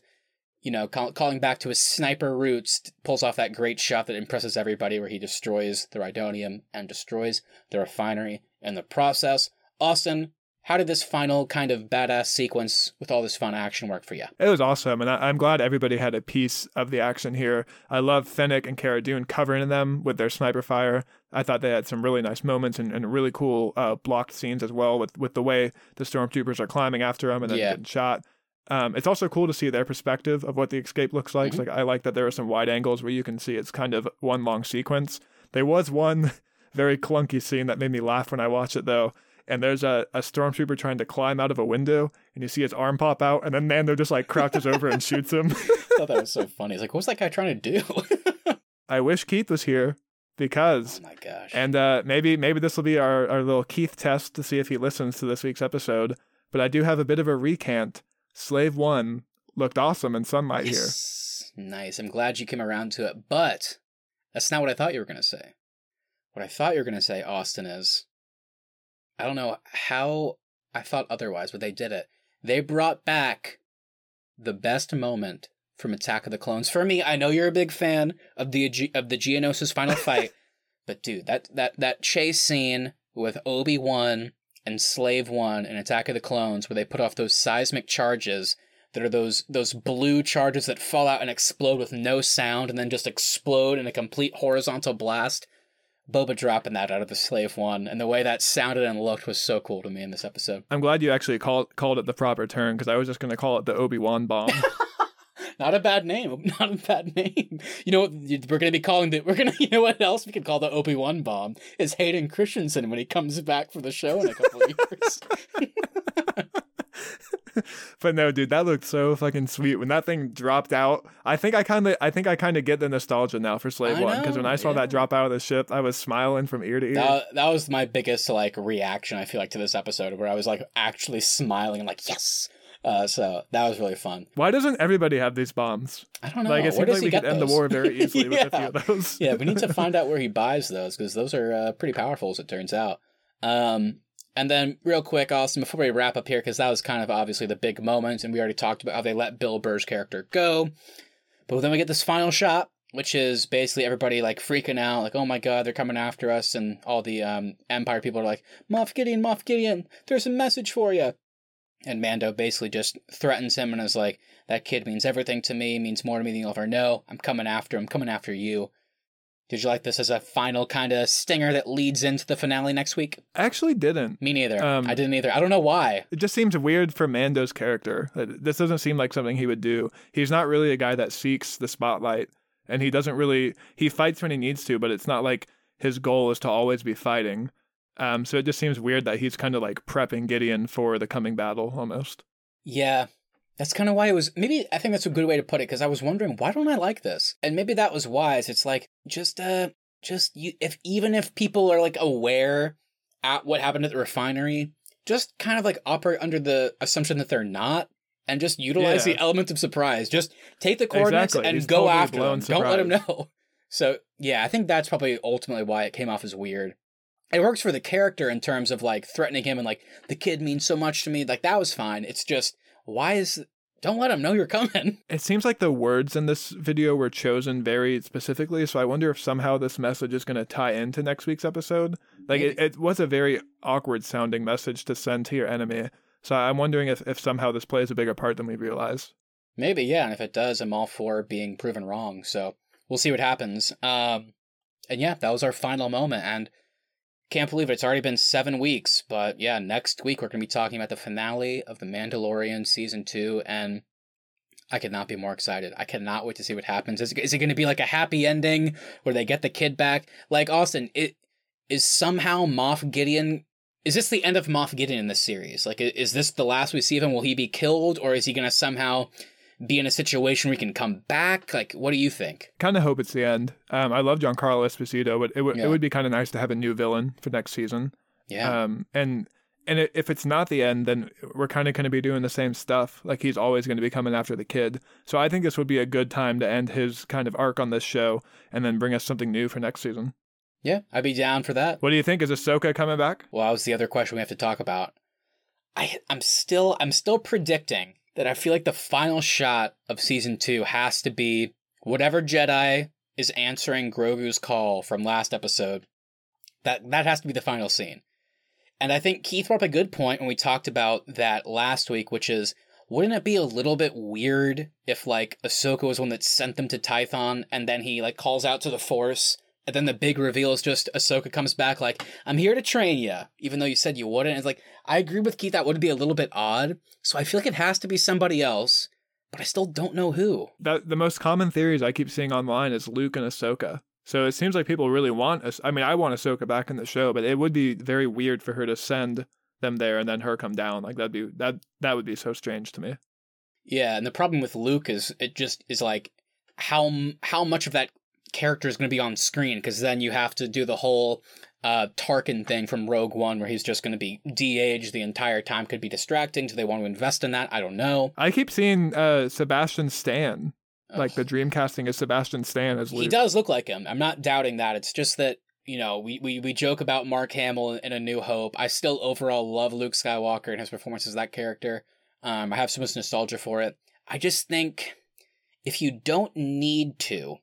you know, call, calling back to his sniper roots, pulls off that great shot that impresses everybody, where he destroys the Rhydonium and destroys the refinery in the process. Austin, how did this final kind of badass sequence with all this fun action work for you? It was awesome, and I, I'm glad everybody had a piece of the action here. I love Fennec and Cara Dune covering them with their sniper fire. I thought they had some really nice moments and, and really cool uh, blocked scenes as well with, with the way the stormtroopers are climbing after them and then Yeah. getting shot. Um, it's also cool to see their perspective of what the escape looks like. Mhm. Like I like that there are some wide angles where you can see it's kind of one long sequence. There was one very clunky scene that made me laugh when I watched it though. And there's a, a stormtrooper trying to climb out of a window, and you see his arm pop out, and then Mando just like crouches over and shoots him. I thought that was so funny. It's like, what's that guy trying to do? I wish Keith was here oh because, my gosh. and uh, maybe maybe this will be our, our little Keith test to see if he listens to this week's episode. But I do have a bit of a recant. Slave One looked awesome in sunlight here. Yes. Nice. I'm glad you came around to it, but that's not what I thought you were going to say. What I thought you were going to say, Austin, is I don't know how I thought otherwise, but they did it. They brought back the best moment from Attack of the Clones. For me, I know you're a big fan of the of the Geonosis final fight, but dude, that that that chase scene with Obi Wan and Slave One in Attack of the Clones, where they put off those seismic charges that are those those blue charges that fall out and explode with no sound, and then just explode in a complete horizontal blast. Boba dropping that out of the Slave One, and the way that sounded and looked was so cool to me in this episode. I'm glad you actually called called it the proper term because I was just going to call it the Obi Wan bomb. Not a bad name. Not a bad name. You know what? We're gonna be calling the. We're gonna. You know what else we could call the Obi Wan bomb is Hayden Christensen when he comes back for the show in a couple of years. but no, dude, that looked so fucking sweet when that thing dropped out. I think I kind of, I think I kind of get the nostalgia now for Slave I One because when I saw yeah. that drop out of the ship, I was smiling from ear to ear. that, that was my biggest like reaction. I feel like to this episode where I was like actually smiling and like yes. Uh, so that was really fun. Why doesn't everybody have these bombs? I don't know. Like it Where seems does like he we could end the war very easily with a few Yeah. of those. yeah, we need to find out where he buys those because those are uh, pretty powerful, as it turns out. Um, and then, real quick, Austin, before we wrap up here, because that was kind of obviously the big moment, and we already talked about how they let Bill Burr's character go. But then we get this final shot, which is basically everybody like freaking out, like, oh my god, they're coming after us, and all the um, Empire people are like, Moff Gideon, Moff Gideon, there's a message for you. And Mando basically just threatens him and is like, that kid means everything to me, means more to me than you'll ever know. I'm coming after him, coming after you. Did you like this as a final kind of stinger that leads into the finale next week? I actually didn't. Me neither. Um, I didn't either. I don't know why. It just seems weird for Mando's character. This doesn't seem like something he would do. He's not really a guy that seeks the spotlight, and he doesn't really. He fights when he needs to, but it's not like his goal is to always be fighting. Um, so it just seems weird that he's kind of like prepping Gideon for the coming battle almost. Yeah. That's kind of why it was. Maybe I think that's a good way to put it because I was wondering why don't I like this, and maybe that was wise. It's like just uh, just you. If even if people are like aware at what happened at the refinery, just kind of like operate under the assumption that they're not, and just utilize Yeah. the element of surprise. Just take the coordinates Exactly. and He's go totally after them. blown Don't let them know. So yeah, I think that's probably ultimately why it came off as weird. It works for the character in terms of like threatening him and like the kid means so much to me. Like that was fine. It's just why is don't let him know you're coming. It seems like the words in this video were chosen very specifically, so I wonder if somehow this message is going to tie into next week's episode. Like, it, it was a very awkward sounding message to send to your enemy, so I'm wondering if, if somehow this plays a bigger part than we realize. Maybe, yeah, and if it does, I'm all for being proven wrong, so we'll see what happens. Um, and yeah, that was our final moment, and can't believe it. It's already been seven weeks, but yeah, next week we're going to be talking about the finale of The Mandalorian season two, and I could not be more excited. I cannot wait to see what happens. Is, is it going to be like a happy ending where they get the kid back? Like Austin, it is somehow Moff Gideon. Is this the end of Moff Gideon in this series? Like, is this the last we see of him? Will he be killed, or is he going to somehow be in a situation where he can come back? Like, what do you think? Kind of hope it's the end. Um, I love Giancarlo Esposito, but it would Yeah. it would be kind of nice to have a new villain for next season. Yeah, Um, and and i- if it's not the end, then we're kind of going to be doing the same stuff. Like he's always going to be coming after the kid. So I think this would be a good time to end his kind of arc on this show and then bring us something new for next season. yeah, I'd be down for that. What do you think? Is Ahsoka coming back? Well, that was the other question we have to talk about. I I'm still I'm still predicting that I feel like the final shot of season two has to be whatever Jedi is answering Grogu's call from last episode. That that has to be the final scene. And I think Keith brought up a good point when we talked about that last week, which is wouldn't it be a little bit weird if like Ahsoka was one that sent them to Tython and then he like calls out to the Force and then the big reveal is just Ahsoka comes back like, I'm here to train you, even though you said you wouldn't. It's like, I agree with Keith, that would be a little bit odd. So I feel like it has to be somebody else, but I still don't know who. That the most common theories I keep seeing online is Luke and Ahsoka. So it seems like people really want us. I mean, I want Ahsoka back in the show, but it would be very weird for her to send them there and then her come down. Like that'd be that that would be so strange to me. Yeah, and the problem with Luke is it just is like how how much of that character is going to be on screen because then you have to do the whole uh, Tarkin thing from Rogue One where he's just going to be de-aged the entire time. Could be distracting. Do they want to invest in that? I don't know. I keep seeing uh, Sebastian Stan, like the dream casting is Sebastian Stan as Luke. He does look like him. I'm not doubting that. It's just that, you know, we, we, we joke about Mark Hamill in A New Hope. I still overall love Luke Skywalker and his performance as that character. Um, I have so much nostalgia for it. I just think if you don't need to,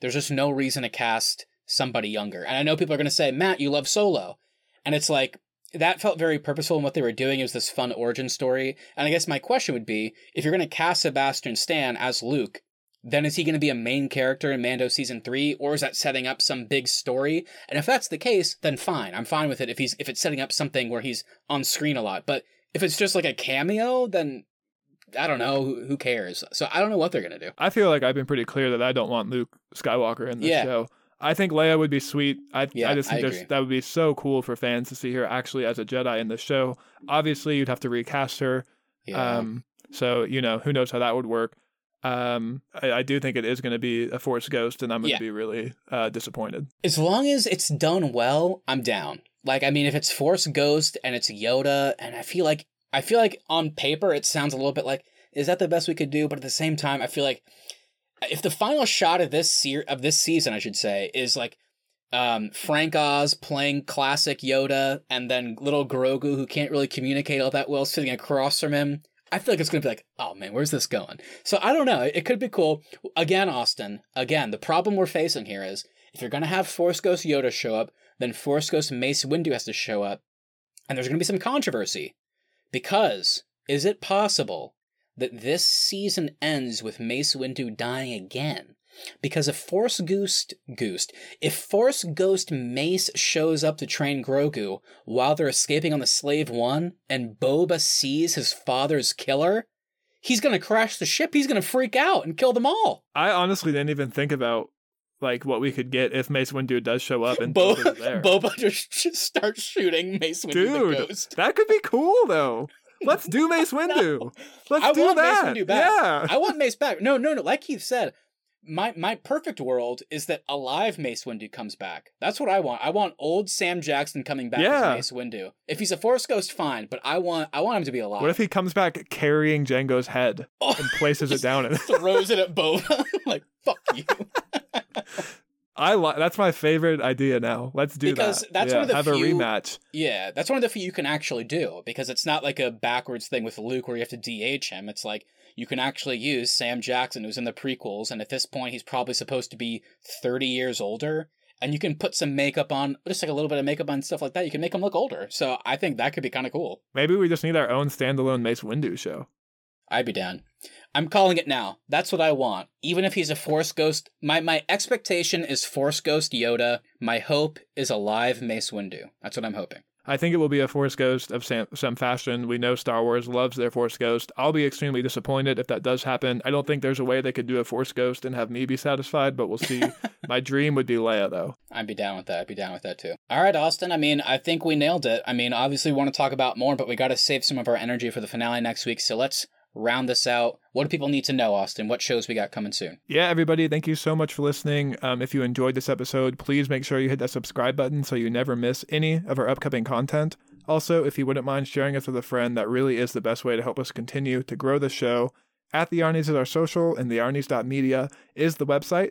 there's just no reason to cast somebody younger. And I know people are going to say, Matt, you love Solo. And it's like, that felt very purposeful in what they were doing. It was this fun origin story. And I guess my question would be if you're going to cast Sebastian Stan as Luke, then is he going to be a main character in Mando season three, or is that setting up some big story? And if that's the case, then fine. I'm fine with it if he's if it's setting up something where he's on screen a lot. But if it's just like a cameo, then I don't know. Who, who cares? So I don't know what they're gonna do. I feel like I've been pretty clear that I don't want Luke Skywalker in the Yeah. show. I think Leia would be sweet. I Yeah, I just think I that would be so cool for fans to see her actually as a Jedi in the show. Obviously, you'd have to recast her. Yeah. Um, so you know who knows how that would work. Um, I, I do think it is going to be a Force Ghost, and I'm going to Yeah. be really uh, disappointed. as long as it's done well, I'm down. Like, I mean, if it's Force Ghost and it's Yoda, and I feel like I feel like on paper it sounds a little bit like, is that the best we could do? But at the same time, I feel like if the final shot of this se- of this season, I should say, is like um, Frank Oz playing classic Yoda, and then little Grogu who can't really communicate all that well sitting across from him. I feel like it's gonna be like, oh man, where's this going? So I don't know. It could be cool. Again, Austin. Again, the problem we're facing here is if you're gonna have Force Ghost Yoda show up, then Force Ghost Mace Windu has to show up, and there's gonna be some controversy because is it possible that this season ends with Mace Windu dying again? Because if Force Ghost Ghost, if Force Ghost Mace shows up to train Grogu while they're escaping on the Slave One, and Boba sees his father's killer, he's gonna crash the ship. He's gonna freak out and kill them all. I honestly didn't even think about like what we could get if Mace Windu does show up and Bo-. Boba just, just starts shooting Mace Windu Dude, that could be cool though. Let's do Mace Windu. Let's I do want that. Mace Windu back. Yeah. I want Mace back. No, no, no. Like Keith said, my my perfect world is that alive Mace Windu comes back. That's what I want. I want old Sam Jackson coming back Yeah. as Mace Windu. If he's a Force Ghost, fine. But I want I want him to be alive. What if he comes back carrying Django's head Oh, and places it down and throws it at Boba? like fuck you. I li- that's my favorite idea now. Let's do Because that. that's yeah, one of the have few- a rematch. Yeah, that's one of the few you can actually do because it's not like a backwards thing with Luke where you have to de-age him. It's like you can actually use Sam Jackson, who's in the prequels, and at this point he's probably supposed to be 30 years older. And you can put some makeup on, just like a little bit of makeup on stuff like that. You can make him look older. So I think that could be kind of cool. Maybe we just need our own standalone Mace Windu show. I'd be down. I'm calling it now. That's what I want. Even if he's a Force Ghost, my, my expectation is Force Ghost Yoda. My hope is a live Mace Windu. That's what I'm hoping. I think it will be a Force Ghost of some, some fashion. We know Star Wars loves their Force Ghost. I'll be extremely disappointed if that does happen. I don't think there's a way they could do a Force Ghost and have me be satisfied, but we'll see. My dream would be Leia, though. I'd be down with that. I'd be down with that too. All right, Austin. I mean, I think we nailed it. I mean, obviously, we want to talk about more, but we got to save some of our energy for the finale next week. So let's round this out. What do people need to know, Austin? What shows we got coming soon? Yeah, everybody, thank you so much for listening. Um, if you enjoyed this episode, please make sure you hit that subscribe button so you never miss any of our upcoming content. Also, if you wouldn't mind sharing us with a friend, that really is the best way to help us continue to grow the show. At the Arnies is our social, and the Arnies.media is the website.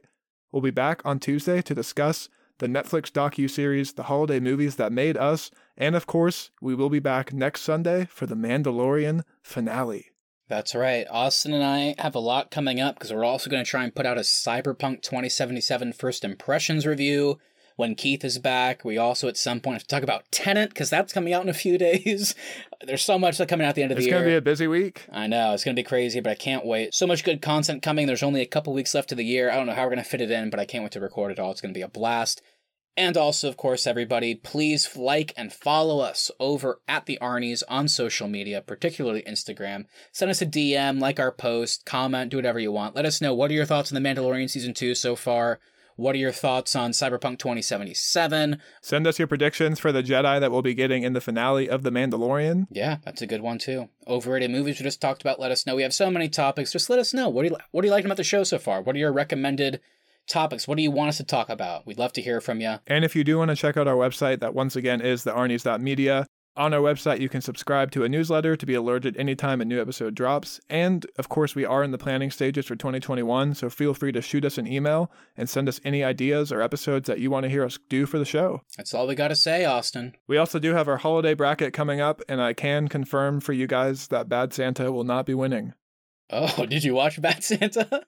We'll be back on Tuesday to discuss the Netflix docu-series, The Holiday Movies That Made Us, and of course, we will be back next Sunday for the Mandalorian finale. That's right. Austin and I have a lot coming up because we're also going to try and put out a Cyberpunk 2077 first impressions review. When Keith is back, we also at some point have to talk about Tenet because that's coming out in a few days. There's so much that coming out at the end of It's the year. It's going to be a busy week. I know it's going to be crazy, but I can't wait. So much good content coming. There's only a couple weeks left of the year. I don't know how we're going to fit it in, but I can't wait to record it all. It's going to be a blast. And also, of course, everybody, please like and follow us over at the Arnies on social media, particularly Instagram. Send us a DM, like our post, comment, do whatever you want. Let us know what are your thoughts on The Mandalorian Season 2 so far? What are your thoughts on Cyberpunk 2077? Send us your predictions for the Jedi that we'll be getting in the finale of The Mandalorian. Yeah, that's a good one too. Overrated movies we just talked about. Let us know. We have so many topics. Just let us know. What do you what do you like about the show so far? What are your recommended topics? What do you want us to talk about? We'd love to hear from you. And if you do want to check out our website, that once again is the Arnies.media. On our website, you can subscribe to a newsletter to be alerted anytime a new episode drops. And of course, we are in the planning stages for 2021, so feel free to shoot us an email and send us any ideas or episodes that you want to hear us do for the show. That's all we got to say, Austin. We also do have our holiday bracket coming up, and I can confirm for you guys that Bad Santa will not be winning. Oh, did you watch Bad Santa?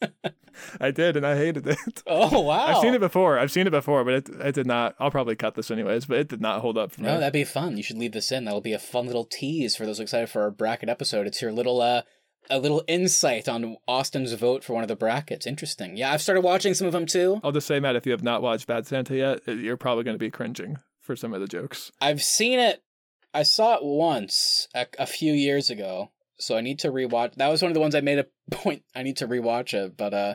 I did, and I hated it. Oh wow! I've seen it before. I've seen it before, but it, it did not. I'll probably cut this anyways, but it did not hold up for me. No, that'd be fun. You should leave this in. That'll be a fun little tease for those excited for our bracket episode. It's your little uh a little insight on Austin's vote for one of the brackets. Interesting. Yeah, I've started watching some of them too. I'll just say, Matt, if you have not watched Bad Santa yet, you're probably going to be cringing for some of the jokes. I've seen it. I saw it once a, a few years ago, so I need to rewatch. That was one of the ones I made a point. I need to rewatch it, but uh,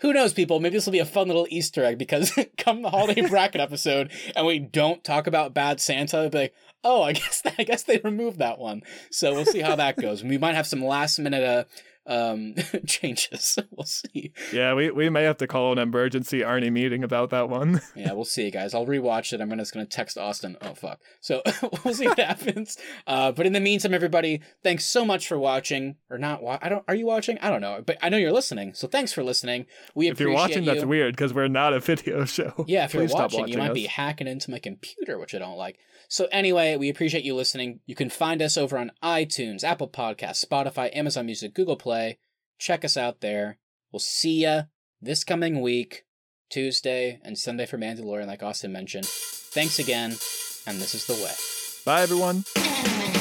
who knows, people? Maybe this will be a fun little Easter egg because come the holiday bracket episode and we don't talk about Bad Santa, be like, oh, I guess I guess they removed that one. So we'll see how that goes. We might have some last minute uh, um changes. we'll see. Yeah, we, we may have to call an emergency Arnie meeting about that one. Yeah, we'll see, guys. I'll rewatch it. I'm just gonna text Austin. Oh fuck. So we'll see what happens. Uh, but in the meantime, everybody, thanks so much for watching or not. Wa- I don't. Are you watching? I don't know, but I know you're listening. So thanks for listening. We appreciate it. if you're watching, you. that's weird because we're not a video show. Yeah, if you're stop watching, you might us. be hacking into my computer, which I don't like. So anyway, we appreciate you listening. You can find us over on iTunes, Apple Podcasts, Spotify, Amazon Music, Google Play. Check us out there. We'll see ya this coming week, Tuesday and Sunday for Mandalorian, like Austin mentioned. Thanks again, and this is the way. Bye, everyone. Thank you.